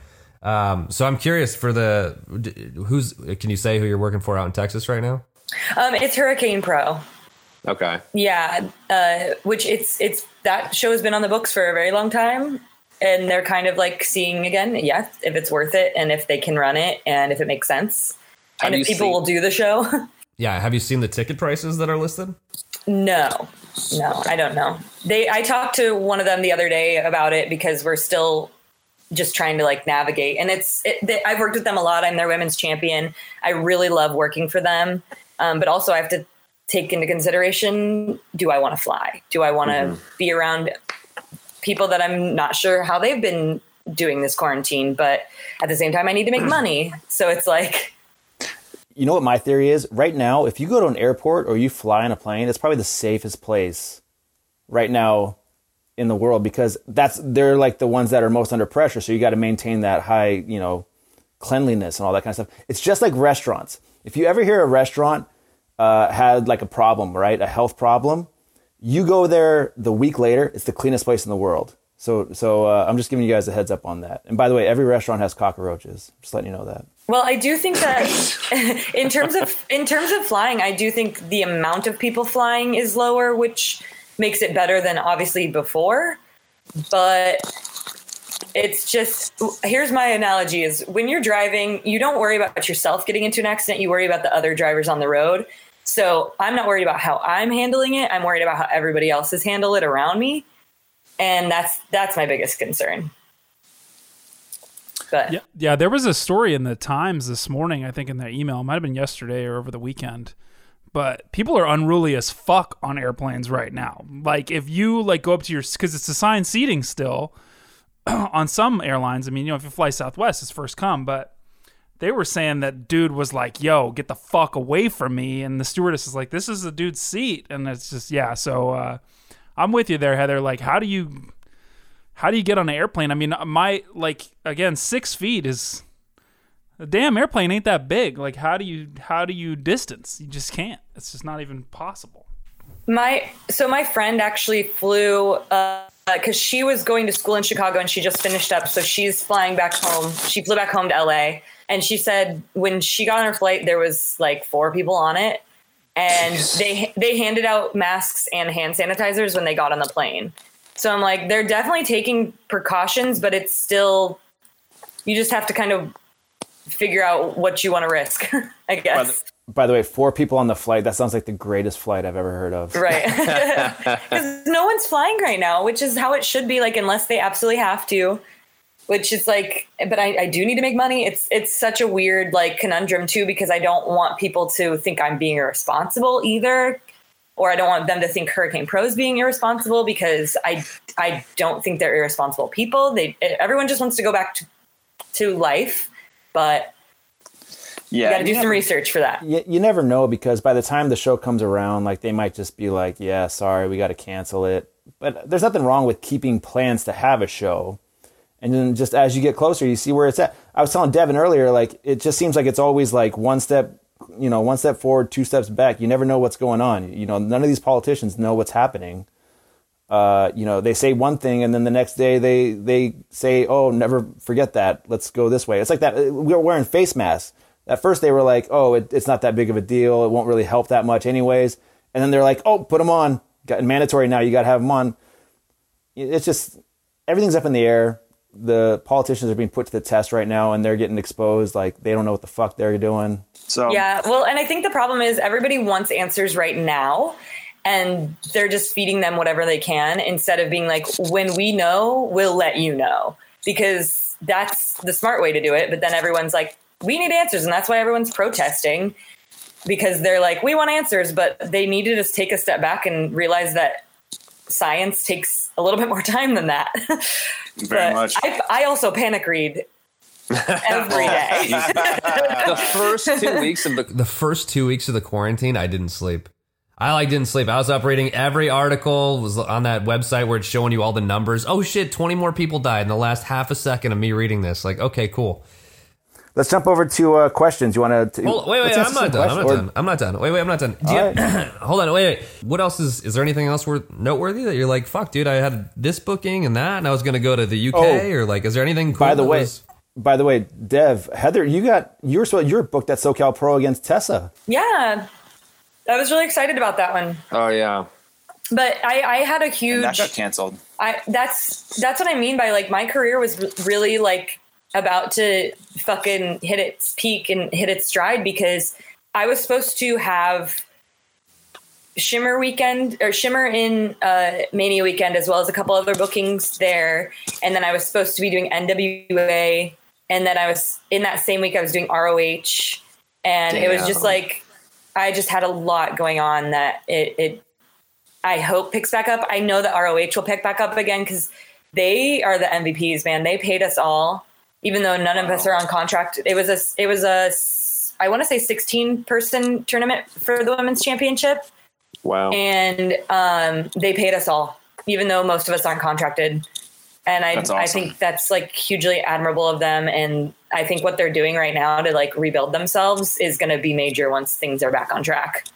Um, so I'm curious for the who's. Can you say who you're working for out in Texas right now? um, it's Hurricane Pro. Okay. Yeah, uh, which it's it's that show has been on the books for a very long time, and they're kind of like seeing again, yes, if it's worth it, and if they can run it, and if it makes sense, Have and if people seen- will do the show. [LAUGHS] Yeah. Have you seen the ticket prices that are listed? no, no, I don't know. They I talked to one of them the other day about it because we're still just trying to like navigate, and it's it, they, I've worked with them a lot. I'm their women's champion. I really love working for them, um, but also I have to take into consideration do I want to fly? Do I want to mm-hmm. be around people that I'm not sure how they've been doing this quarantine, but at the same time, I need to make [CLEARS THROAT] money. So it's like, You know what my theory is? Right now, if you go to an airport or you fly in a plane, it's probably the safest place right now in the world because that's they're like the ones that are most under pressure. So you got to maintain that high, you know, cleanliness and all that kind of stuff. It's just like restaurants. If you ever hear a restaurant uh, had like a problem, right, a health problem, you go there the week later, it's the cleanest place in the world. So, so uh, I'm just giving you guys a heads up on that. And by the way, every restaurant has cockroaches. Just letting you know that. well, I do think that [LAUGHS] in terms of in terms of flying, I do think the amount of people flying is lower, which makes it better than obviously before. But it's just here's my analogy is when you're driving, you don't worry about yourself getting into an accident, you worry about the other drivers on the road. So I'm not worried about how I'm handling it. I'm worried about how everybody else is handle it around me. And that's that's my biggest concern. But Yeah, yeah. There was a story in the Times this morning. I think in their email, it might have been yesterday or over the weekend. But people are unruly as fuck on airplanes right now. Like if you like go up to your because it's assigned seating still [CLEARS THROAT] on some airlines. I mean, you know, if you fly Southwest, it's first come. But they were saying that dude was like, "Yo, get the fuck away from me," and the stewardess is like, "This is the dude's seat," and it's just yeah. So uh, I'm with you there, Heather. Like, how do you how do you get on an airplane? I mean, my like again, six feet is a damn airplane ain't that big. Like, how do you how do you distance? You just can't. It's just not even possible. My so my friend actually flew because she was going to school in Chicago and she just finished up, so she's flying back home. She flew back home to LA, and she said when she got on her flight, there was like four people on it, and they they handed out masks and hand sanitizers when they got on the plane. So I'm like, they're definitely taking precautions, but it's still you just have to kind of figure out what you want to risk, [LAUGHS] I guess. By the way, four people on the flight. That sounds like the greatest flight I've ever heard of. Right. [LAUGHS] [LAUGHS] Because no one's flying right now, which is how it should be, like, unless they absolutely have to. Which is like, but I, I do need to make money. It's it's such a weird like conundrum too because I don't want people to think I'm being irresponsible either, or I don't want them to think Hurricane Pro's being irresponsible because I I don't think they're irresponsible people. They everyone just wants to go back to to life, but yeah, you got to do you some research for that. You, you never know because by the time the show comes around, like they might just be like, "Yeah, sorry, we got to cancel it." But there's nothing wrong with keeping plans to have a show, and then just as you get closer, you see where it's at. I was telling Devin earlier, like it just seems like it's always like one step, you know, one step forward, two steps back. You never know what's going on. You know, none of these politicians know what's happening. Uh, you know, they say one thing and then the next day they they say, "Oh, never forget that. Let's go this way." It's like that. We're wearing face masks. At first, they were like, "Oh, it, it's not that big of a deal. It won't really help that much, anyways." And then they're like, "Oh, put them on. Got mandatory now. You got to have them on." It's just everything's up in the air. The politicians are being put to the test right now, and they're getting exposed. Like they don't know what the fuck they're doing. So Yeah, well, and I think the problem is everybody wants answers right now, and they're just feeding them whatever they can instead of being like, when we know, we'll let you know, because that's the smart way to do it. But then everyone's like, we need answers, and that's why everyone's protesting because they're like, we want answers, but they need to just take a step back and realize that science takes a little bit more [LAUGHS] time than that. Very But much. I, I also panic read every [LAUGHS] day. [LAUGHS] the first two weeks of the the first two weeks of the quarantine, I didn't sleep. I like didn't sleep. I was up reading every article was on that website where it's showing you all the numbers. Oh shit, twenty more people died in the last half a second of me reading this. Like, okay, cool. Let's jump over to uh, questions. You want to? Hold, wait, wait, I'm not done. I'm not done. I'm not done. Wait, wait, I'm not done. Do you- All right. [CLEARS THROAT] hold on, wait, wait. What else is? Is there anything else worth noteworthy that you're like, fuck, dude? I had this booking and that, and I was gonna go to the UK, Oh. or like, is there anything? Cool By the way, was- by the way, Dev, Heather, you got you're so you're booked at SoCal Pro against Tessa. Yeah, I was really excited about that one. oh yeah, But I, I had a and huge. that got canceled. I that's that's what I mean by like my career was really like about to fucking hit its peak and hit its stride because I was supposed to have Shimmer weekend or Shimmer in uh, Mania weekend as well as a couple other bookings there, and then I was supposed to be doing NWA, and then I was in that same week I was doing ROH, and it was just like I just had a lot going on that it, it I hope picks back up. I know that ROH will pick back up again because they are the MVPs, man. They paid us all, even though none of us are on contract. It was a it was a I want to say 16 person tournament for the women's championship, Wow. and um, they paid us all, even though most of us aren't contracted. And I That's I think that's like hugely admirable of them, and I think what they're doing right now to like rebuild themselves is going to be major once things are back on track.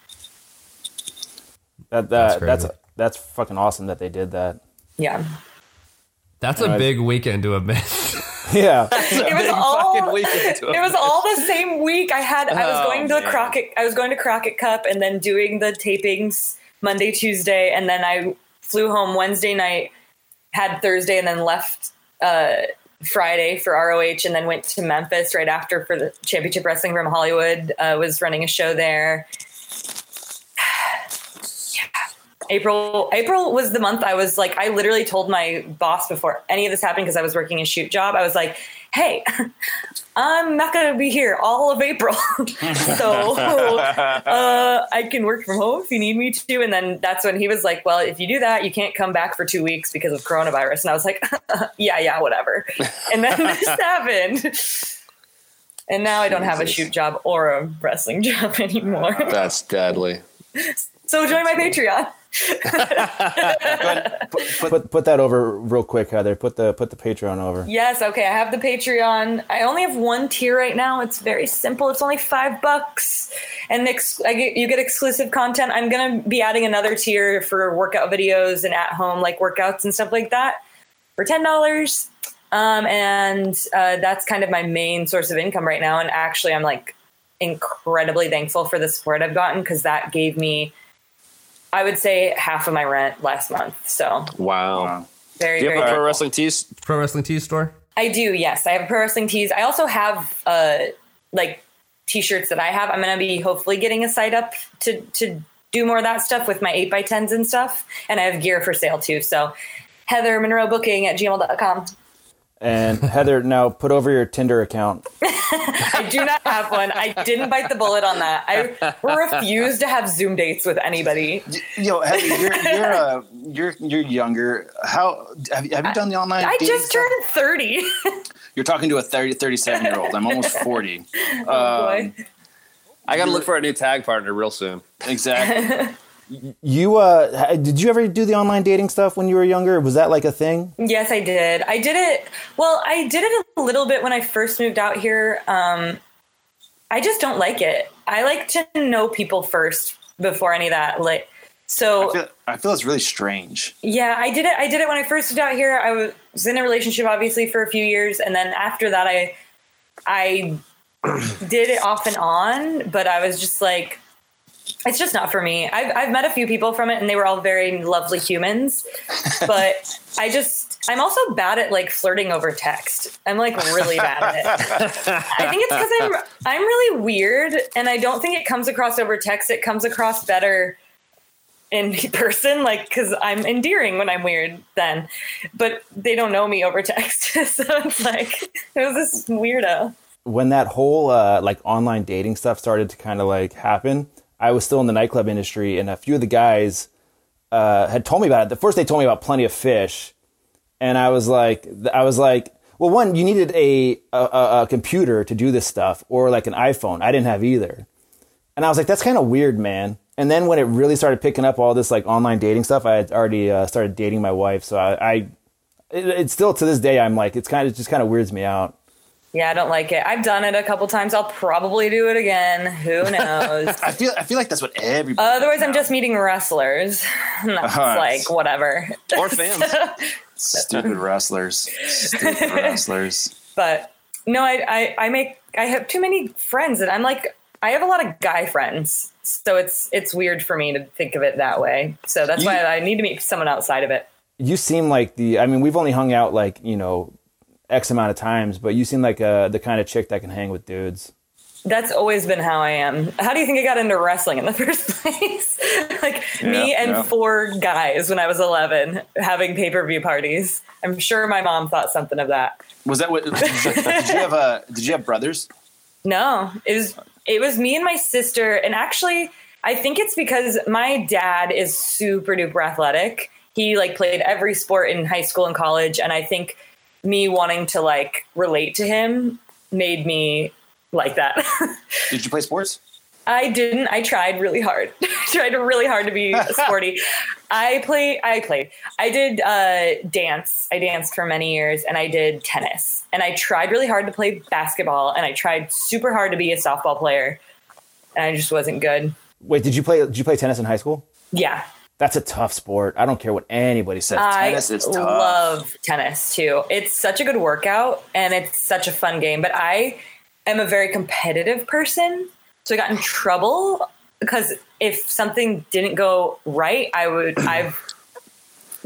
That, That's that that's crazy. that's fucking awesome that they did that. Yeah. That's a big weekend to have missed. [LAUGHS] [LAUGHS] Yeah. [LAUGHS] it was all fucking weekend to [LAUGHS] it was all the same week. I had I was Oh, going to the. Crockett I was going to Crockett Cup and then doing the tapings Monday, Tuesday, and then I flew home Wednesday night, had Thursday, and then left uh, Friday for ROH, and then went to Memphis right after for the Championship Wrestling from Hollywood. Uh, was running a show there. [SIGHS] April April was the month I was like I literally told my boss before any of this happened because I was working a shoot job. I was like, "Hey, [LAUGHS] I'm not going to be here all of April. [LAUGHS] so uh, I can work from home if you need me to." And then that's when he was like, "Well, if you do that, you can't come back for 2 weeks because of coronavirus." And I was like, [LAUGHS] "Yeah, yeah, whatever." And then this happened. And now I don't have a shoot job or a wrestling job anymore. That's deadly. So join my Patreon. Put put that over real quick, Heather. Put the put the Patreon over. Yes, okay. I have the Patreon. I only have one tier right now. It's very simple. It's only five bucks, and ex- get, you get exclusive content. I'm gonna be adding another tier for workout videos and at home like workouts and stuff like that for ten dollars. Um, and uh, that's kind of my main source of income right now. And actually, I'm like incredibly thankful for the support I've gotten because that gave me, I would say, half of my rent last month. So Wow. very, Do you very. have a pro thankful. wrestling tees? Pro Wrestling Tees store. I do, yes. I have pro wrestling tees. I also have uh like t-shirts that I have. I'm gonna be hopefully getting a site up to to do more of that stuff with my eight by tens and stuff. And I have gear for sale too. So Heather Monroe booking at gmail.com. And Heather, now put over your Tinder account. [LAUGHS] I do not have one. I didn't bite the bullet on that. I refuse to have Zoom dates with anybody. Yo, Heather, you're you're uh, you're you're younger. How have you, have you done the online? I dating just stuff? turned 30. You're talking to a 30, 37 year old. I'm almost 40. [LAUGHS] Oh, boy. I got to look for a new tag partner real soon. Exactly. [LAUGHS] You uh, did you ever do the online dating stuff when you were younger? Was that like a thing? Yes, I did. I did it. Well, I did it a little bit when I first moved out here. Um, I just don't like it. I like to know people first before any of that. Like, so I feel, I feel it's really strange. yeah, I did it. I did it when I first moved out here. I was in a relationship, obviously, for a few years, and then after that, I I [CLEARS THROAT] did it off and on. But I was just like, it's just not for me. I've I've met a few people from it, and they were all very lovely humans. But I just I'm also bad at like flirting over text. I'm like really bad at it. I think it's because I'm I'm really weird, and I don't think it comes across over text. It comes across better in person, like because I'm endearing when I'm weird. Then, but they don't know me over text, [LAUGHS] so it's like it was this weirdo. when that whole uh, like online dating stuff started to kind of like happen, I was still in the nightclub industry, and a few of the guys uh, had told me about it. The first they told me about Plenty of Fish, and I was like, I was like, well, one, you needed a a, a computer to do this stuff, or like an iPhone. I didn't have either, and I was like, that's kind of weird, man. And then when it really started picking up all this like online dating stuff, I had already uh, started dating my wife, so I, I it, it's still to this day, I'm like, it's kind of just kind of weirds me out. Yeah, I don't like it. I've done it a couple times. I'll probably do it again. Who [LAUGHS] knows? I feel I feel like that's what everybody. Otherwise, does I'm just meeting wrestlers. [LAUGHS] That's Uh-huh. like whatever. Or fans. [LAUGHS] stupid wrestlers. Stupid wrestlers. But no, I, I I make I have too many friends, and I'm like I have a lot of guy friends, so it's it's weird for me to think of it that way. So that's You- why I need to meet someone outside of it. you seem like the i mean we've only hung out like you know x amount of times but you seem like uh, the kind of chick that can hang with dudes That's always been how I am. How do you think I got into wrestling in the [LAUGHS] first place? like me and yeah. four guys when I was 11 having pay per view parties. I'm sure my mom thought something of that. Was that what? Did you have a? Did you have brothers? No, it was it was me and my sister, and actually, I think it's because my dad is super duper athletic. He like played every sport in high school and college, and I think me wanting to like relate to him made me like that. [LAUGHS] Did you play sports? I didn't. I tried really hard. [LAUGHS] I tried really hard to be [LAUGHS] sporty. I play. I played. I did uh, dance. I danced for many years, and I did tennis. And I tried really hard to play basketball, and I tried super hard to be a softball player, and I just wasn't good. Wait, did you play? Did you play tennis in high school? Yeah, That's a tough sport. I don't care what anybody says. Tennis I is tough. love tennis too. It's such a good workout, and it's such a fun game. But I am a very competitive person, so I got in trouble because if something didn't go right, I would [CLEARS THROAT] I've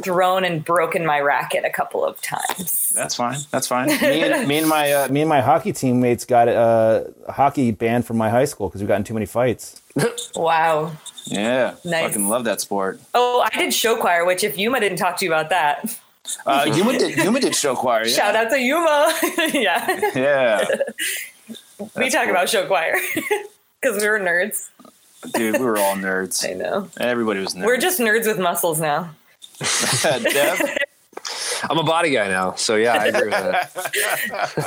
thrown and broken my racket a couple of times. That's fine. That's fine. [LAUGHS] me, and, me and my uh, me and my hockey teammates got uh, hockey banned from my high school because we got in too many fights. Wow. Yeah, Nice. fucking love that sport. Oh, I did show choir, which if Yuma didn't talk to you about that, Uh, Yuma did Yuma did show choir. Yeah. shout out to Yuma. [LAUGHS] yeah, Yeah, we talk about show choir [LAUGHS] because we were nerds. dude, we were all nerds. [LAUGHS] I know. Everybody was nerds. We're just nerds with muscles now. Dev. I'm a body guy now, so yeah, I agree with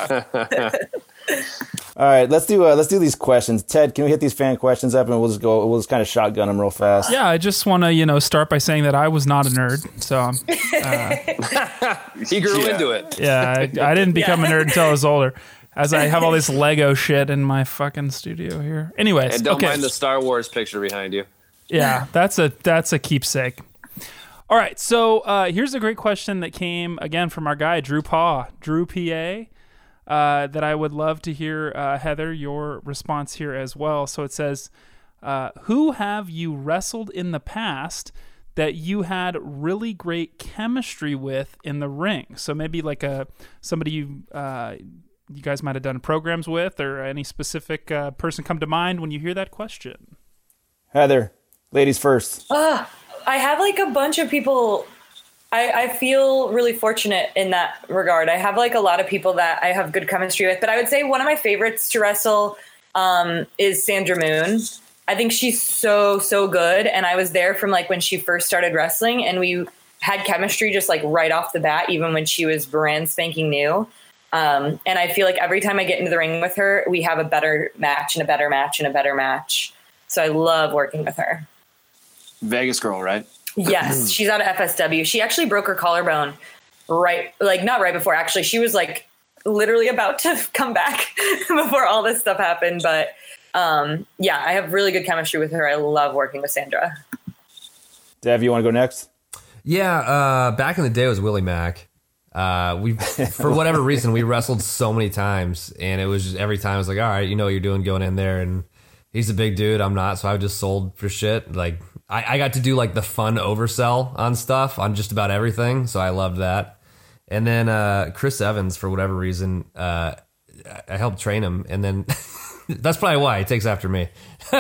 that. All right, let's do uh, let's do these questions. Ted, can we hit these fan questions up and we'll just go we'll just kind of shotgun them real fast. Yeah, I just want to you know start by saying that I was not a nerd. So um, He grew Yeah. into it. yeah, I, I didn't become a nerd until I was older. As I have all this [LAUGHS] Lego shit in my fucking studio here. Anyways, And don't okay. mind the Star Wars picture behind you. Yeah, that's a that's a keepsake. All right, so uh, here's a great question that came again from our guy Drew Paw, Drew PA. Uh, that I would love to hear, uh, Heather, your response here as well. So it says, uh, "Who have you wrestled in the past that you had really great chemistry with in the ring?" So maybe like a somebody you uh, you guys might have done programs with, or any specific uh, person come to mind when you hear that question. Heather, ladies first. I have like a bunch of people. I, I feel really fortunate in that regard. I have like a lot of people that I have good chemistry with, but I would say one of my favorites to wrestle um, is Sandra Moone. I think she's so so good, and I was there from like when she first started wrestling, and we had chemistry just like right off the bat, even when she was brand spanking new. Um, and I feel like every time I get into the ring with her, we have a better match and a better match and a better match. So I love working with her. Vegas girl, right? Yes, [CLEARS THROAT] she's out of FSW. She actually broke her collarbone right, like not right before. Actually, she was like literally about to [LAUGHS] come back [LAUGHS] before all this stuff happened. But um, yeah, I have really good chemistry with her. I love working with Sandra. Dev, you want to go next? Yeah, uh, back in the day it was Willie Mack. Uh, we, for whatever reason, we wrestled so many times, and it was just every time I was like, all right, you know what you're doing going in there, and he's a big dude, I'm not, so I just sold for shit. Like I, I got to do like the fun oversell on stuff on just about everything, so I loved that. And then uh, Chris Evans, for whatever reason, uh, I- helped train him, and then [LAUGHS] that's probably why he takes after me. [LAUGHS]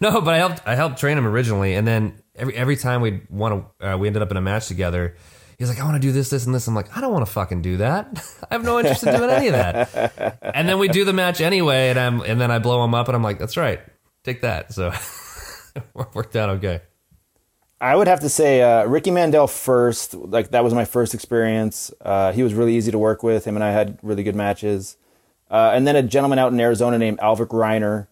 no, but I helped I helped train him originally, and then every every time we'd want to, uh, we ended up in a match together. He's like, I want to do this, this, and this. I'm like, I don't want to fucking do that. [LAUGHS] I have no interest in doing any of that. And then we do the match anyway, and I'm and then I blow him up, and I'm like, that's right, take that. So it worked out okay. I would have to say uh, Ricky Mandel first. Like that was my first experience. Uh, he was really easy to work with. Him and I had really good matches. Uh, and then a gentleman out in Arizona named Alvik Reiner.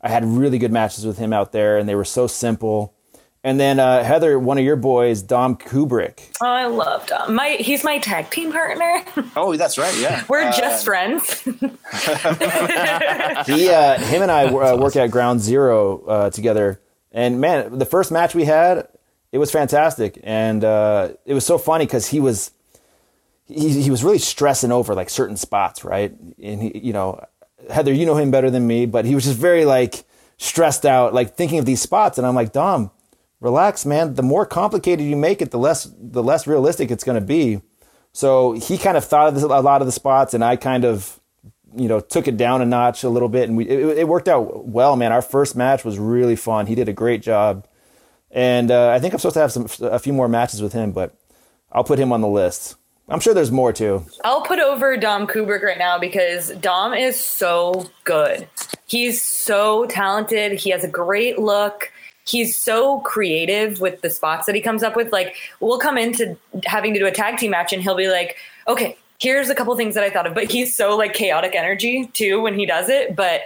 I had really good matches with him out there, and they were so simple. And then uh, Heather, one of your boys, Dom Kubrick. Oh, I love Dom. My he's my tag team partner. [LAUGHS] Oh, that's right. Yeah. We're Uh, just friends. [LAUGHS] He, uh, him and I uh, work at Ground Zero uh, together. And man, the first match we had, it was fantastic, and uh, it was so funny because he was he, he was really stressing over like certain spots, right? And he, you know, Heather, you know him better than me, but he was just very like stressed out, like thinking of these spots. And I'm like, Dom, relax, man. The more complicated you make it, the less the less realistic it's going to be. So he kind of thought of this, a lot of the spots, and I kind of you know took it down a notch a little bit, and we it, it worked out well, man. Our first match was really fun. He did a great job, and uh, I think I'm supposed to have some a few more matches with him, but I'll put him on the list. I'm sure there's more too. I'll put over Dom Kubrick right now because Dom is so good. he's so talented. He has a great look. He's so creative with the spots that he comes up with. Like, we'll come into having to do a tag team match, and he'll be like, "Okay, here's a couple things that I thought of." But he's so like chaotic energy too when he does it. But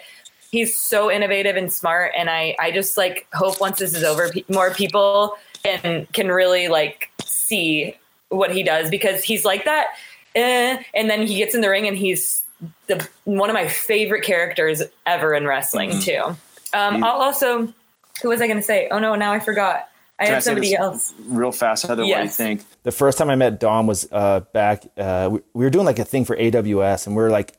he's so innovative and smart, and I I just like hope once this is over, pe- more people can can really like see what he does because he's like that. Eh, and then he gets in the ring and he's the one of my favorite characters ever in wrestling Mm-hmm. too. Um, I'll also, who was I going to say? Oh no, now I forgot. I Can I say somebody else. Real fast, Heather. What do you think? the first time I met Dom was uh, back. Uh, we, we were doing like a thing for AWS, and we are like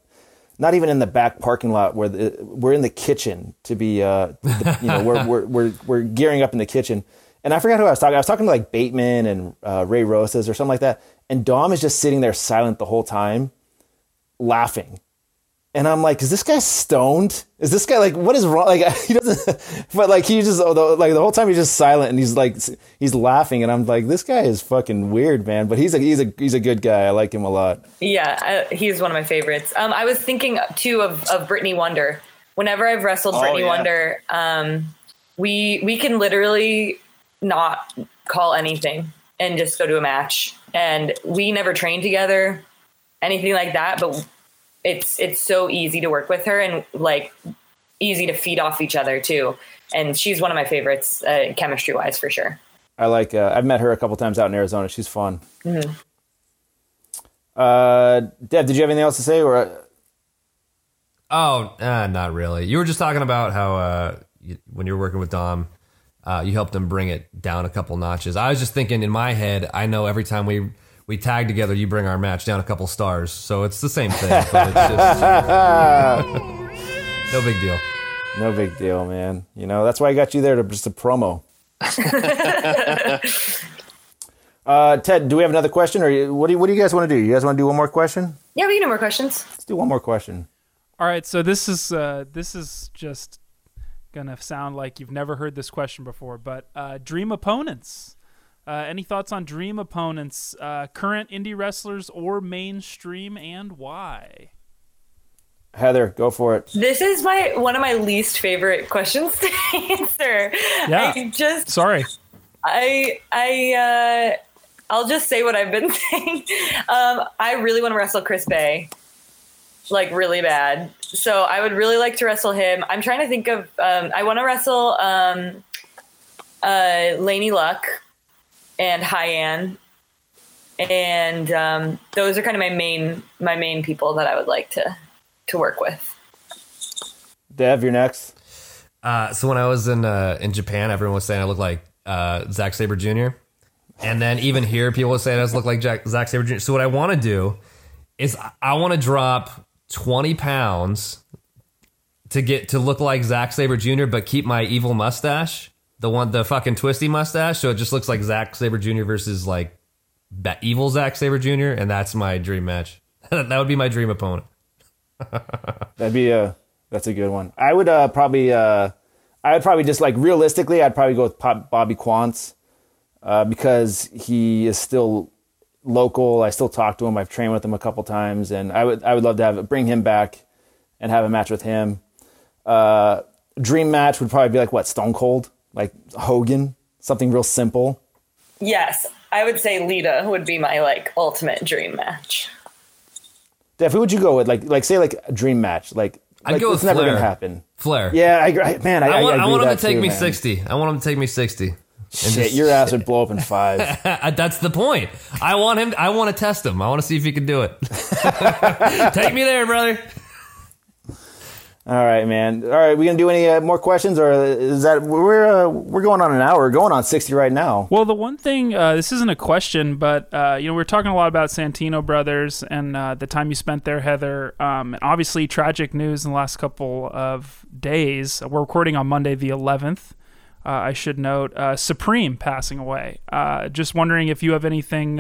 not even in the back parking lot. Where the, we're in the kitchen to be. Uh, the, you know, we're, we're we're we're gearing up in the kitchen, and I forgot who I was talking. I was talking to like Bateman and uh, Ray Rosas or something like that, and Dom is just sitting there silent the whole time, laughing. And I'm like, is this guy stoned? Is this guy like, what is wrong? Like, [LAUGHS] he doesn't, but like, he just, oh, like, the whole time he's just silent and he's like, he's laughing. And I'm like, this guy is fucking weird, man. But he's a, he's a, he's a good guy. I like him a lot. Yeah, I, he's one of my favorites. Um, I was thinking too of of Brittany Wonder. Whenever I've wrestled Oh, Brittany yeah. Wonder, um, we we can literally not call anything and just go to a match. And we never trained together, anything like that. But it's it's so easy to work with her and like easy to feed off each other too. And she's one of my favorites, uh, chemistry wise, for sure. I like, uh, I've met her a couple times out in Arizona. She's fun. Uh, Dev, did you have anything else to say or? Uh, Oh, uh, not really. You were just talking about how uh, you, when you were working with Dom, uh, you helped him bring it down a couple notches. I was just thinking in my head, I know every time we we tag together, you bring our match down a couple stars. So it's the same thing. But it's just, [LAUGHS] no big deal. no big deal, man. You know, that's why I got you there to just a promo. [LAUGHS] uh, Ted, do we have another question or what do you, what do you guys want to do? You guys want to do one more question? Yeah, we can do more questions. Let's do one more question. All right, so this is uh, this is just gonna sound like you've never heard this question before, but uh, dream opponents. Uh, any thoughts on dream opponents, uh, current indie wrestlers or mainstream, and why? Heather, go for it. This is my one of my least favorite questions to [LAUGHS] answer. Yeah. I just Sorry. I I uh I'll just say what I've been [LAUGHS] saying. Um I really want to wrestle Chris Bey. Like really bad. So I would really like to wrestle him. I'm trying to think of um I want to wrestle um uh Laynie Luck and Hyan. And um those are kind of my main my main people that I would like to to work with. Dev, you're next. Uh, so when I was in uh, in Japan, everyone was saying I looked like uh, Zack Sabre Jr. And then even here, people were saying I look like Jack, Zack Sabre Jr. So what I want to do is I- I want to drop twenty pounds to get to look like Zack Sabre Jr. But keep my evil mustache, the one, the fucking twisty mustache, so it just looks like Zack Sabre Jr. versus like ba- evil Zack Sabre Jr. And that's my dream match. [LAUGHS] that would be my dream opponent. [LAUGHS] That'd be a that's a good one. I would uh, probably uh, I would probably just like realistically, I'd probably go with Pop, Bobby Quance uh, because he is still local. I still talk to him. I've trained with him a couple times, and I would I would love to have bring him back and have a match with him. Uh, dream match would probably be like what Stone Cold, like Hogan, something real simple. Yes, I would say Lita would be my like ultimate dream match. Dev, who would you go with? Like like say like a dream match, like. I'd like, go it's with never Flair. gonna happen. Flair. Yeah, I agree. Man, I, I want, I, I, want him to take too, me man. 60. I want him to take me 60. And Shit, just- your ass would blow up in five. [LAUGHS] Uh, that's the point. I want him. I want to test him. I want to see if he can do it. [LAUGHS] Take me there, brother. All right, man. All right, we gonna do any uh, more questions, or is that we're uh, we're going on an hour? Going on sixty right now. Well, the one thing, uh, this isn't a question, but uh, you know, we're talking a lot about Santino brothers and uh, the time you spent there, Heather. Um, and obviously, tragic news in the last couple of days. We're recording on Monday, the 11th. Uh, I should note Supreme passing away. Just wondering if you have anything,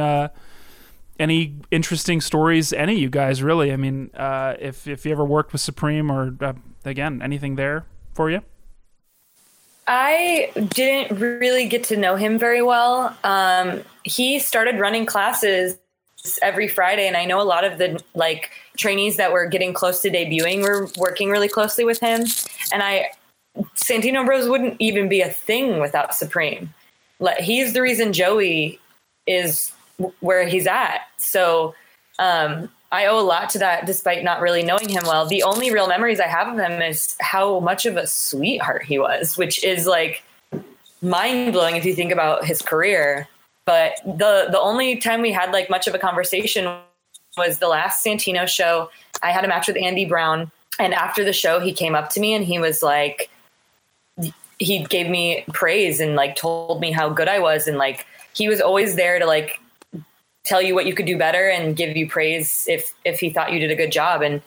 any interesting stories, any you guys, really. I mean, uh, if if you ever worked with Supreme or uh, again anything there for you. I didn't really get to know him very well. Um, he started running classes every Friday, and I know a lot of the like trainees that were getting close to debuting were working really closely with him. And I, Santino Bros wouldn't even be a thing without Supreme. Like, he's the reason Joey is where he's at. So um, I owe a lot to that, despite not really knowing him well. The only real memories I have of him is how much of a sweetheart he was, which is like mind blowing if you think about his career. But the the only time we had like much of a conversation was the last Santino show. I had a match with Andy Brown, and after the show, he came up to me and he was like, he gave me praise and like told me how good I was, and like he was always there to like tell you what you could do better and give you praise if if he thought you did a good job. And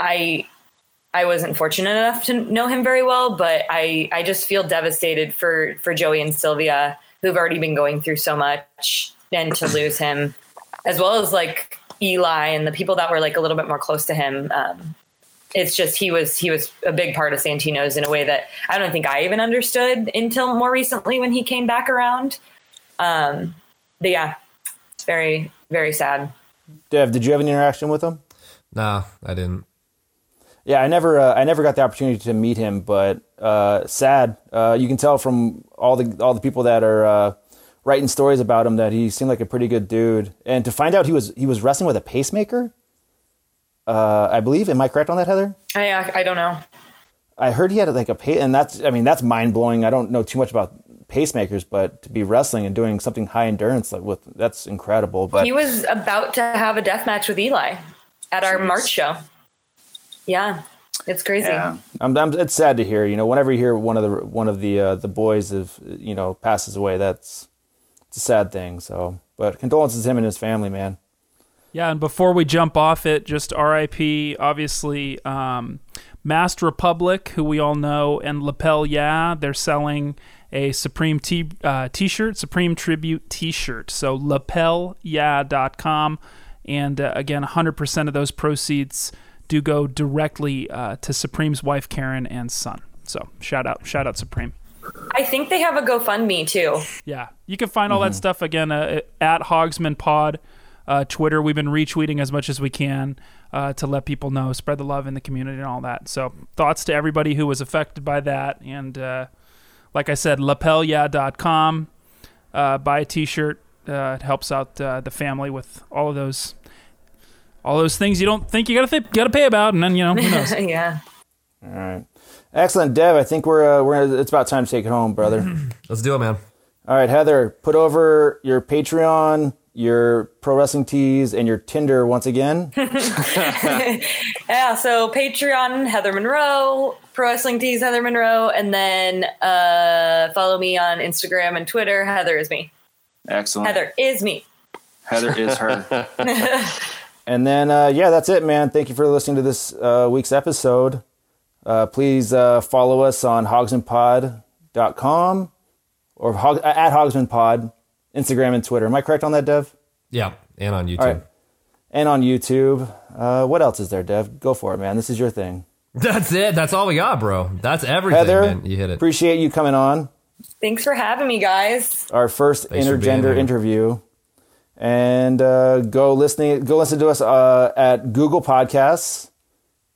I I wasn't fortunate enough to know him very well, but I I just feel devastated for for Joey and Sylvia who've already been going through so much and to lose him, as well as like Eli and the people that were like a little bit more close to him. Um, it's just he was he was a big part of Santino's in a way that I don't think I even understood until more recently when he came back around. Um, but yeah, it's very very sad. Dev, did you have any interaction with him? Nah, I didn't. Yeah, I never, uh, I never got the opportunity to meet him, but uh, sad. Uh, you can tell from all the all the people that are uh, writing stories about him that he seemed like a pretty good dude. And to find out he was he was wrestling with a pacemaker, uh, I believe. Am I correct on that, Heather? I I don't know. I heard he had like a pace, and that's, I mean, that's mind blowing. I don't know too much about pacemakers, but to be wrestling and doing something high endurance like with that's incredible. But He was about to have a death match with Eli at our March show. Yeah, it's crazy. Yeah. I'm, I'm, it's sad to hear. You know, whenever you hear one of the one of the uh, the boys of you know passes away, that's it's a sad thing. So, but condolences to him and his family, man. Yeah, and before we jump off it, just RIP, obviously, um, Masked Republic, who we all know, and Lapel Yeah, they're selling a Supreme t- uh, t-shirt, Supreme Tribute t-shirt. So lapelyeah.com. And uh, again, 100% of those proceeds do go directly uh, to Supreme's wife, Karen, and son. So shout out, shout out Supreme. I think they have a GoFundMe too. Yeah, you can find all that stuff again uh, at Hogsman Pod, uh, Twitter. We've been retweeting as much as we can uh, to let people know, spread the love in the community and all that. So thoughts to everybody who was affected by that. And uh, like I said, lapelyeah.com. Uh, buy a T-shirt. Uh, it helps out uh, the family with all of those, all those things you don't think you gotta th- gotta pay about, and then you know who knows. [LAUGHS] yeah. All right, excellent, Dev. I think we're uh, we're it's about time to take it home, brother. [CLEARS THROAT] Let's do it, man. All right, Heather, put over your Patreon, your pro wrestling tees, and your Tinder once again. [LAUGHS] Yeah, so Patreon, Heather Monroe, Pro Wrestling Tees, Heather Monroe, and then uh, follow me on Instagram and Twitter. Heather is me. Excellent. Heather is me. Heather is her. [LAUGHS] And then, uh, yeah, that's it, man. Thank you for listening to this uh, week's episode. Uh, please uh, follow us on hogsmanpod.com or hog- at hogsmanpod, Instagram and Twitter. Am I correct on that, Dev? Yeah, and on YouTube. All right. And on YouTube. Uh, what else is there, Dev? Go for it, man. This is your thing. That's it. That's all we got, bro. That's everything, Heather, man. You hit it. appreciate you coming on. Thanks for having me, guys. Our first Thanks for intergender interview. And uh, go listening. Go listen to us uh, at Google Podcasts,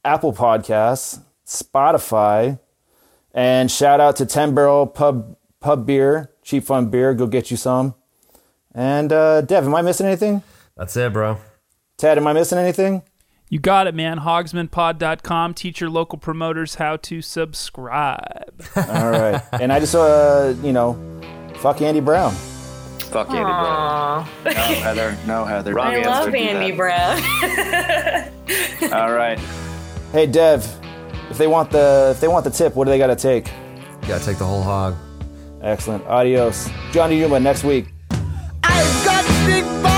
Apple Podcasts, Spotify, and shout out to Ten Barrel Pub Pub Beer, cheap fun beer. Go get you some. And uh, Dev, am I missing anything? That's it, bro. Ted, am I missing anything? You got it, man. Hogsmanpod.com. Teach your local promoters how to subscribe. [LAUGHS] All right. and I just, uh, you know, fuck Andy Brown. Fuck Andy Brown. Aw, No, Heather. No, Heather. Wrong I Don't love Andy. Brown. [LAUGHS] All right. Hey, Dev, if they want the if they want the tip, what do they got to take? You gotta take the whole hog. Excellent. Adios. Johnny Yuma next week. I've got big balls.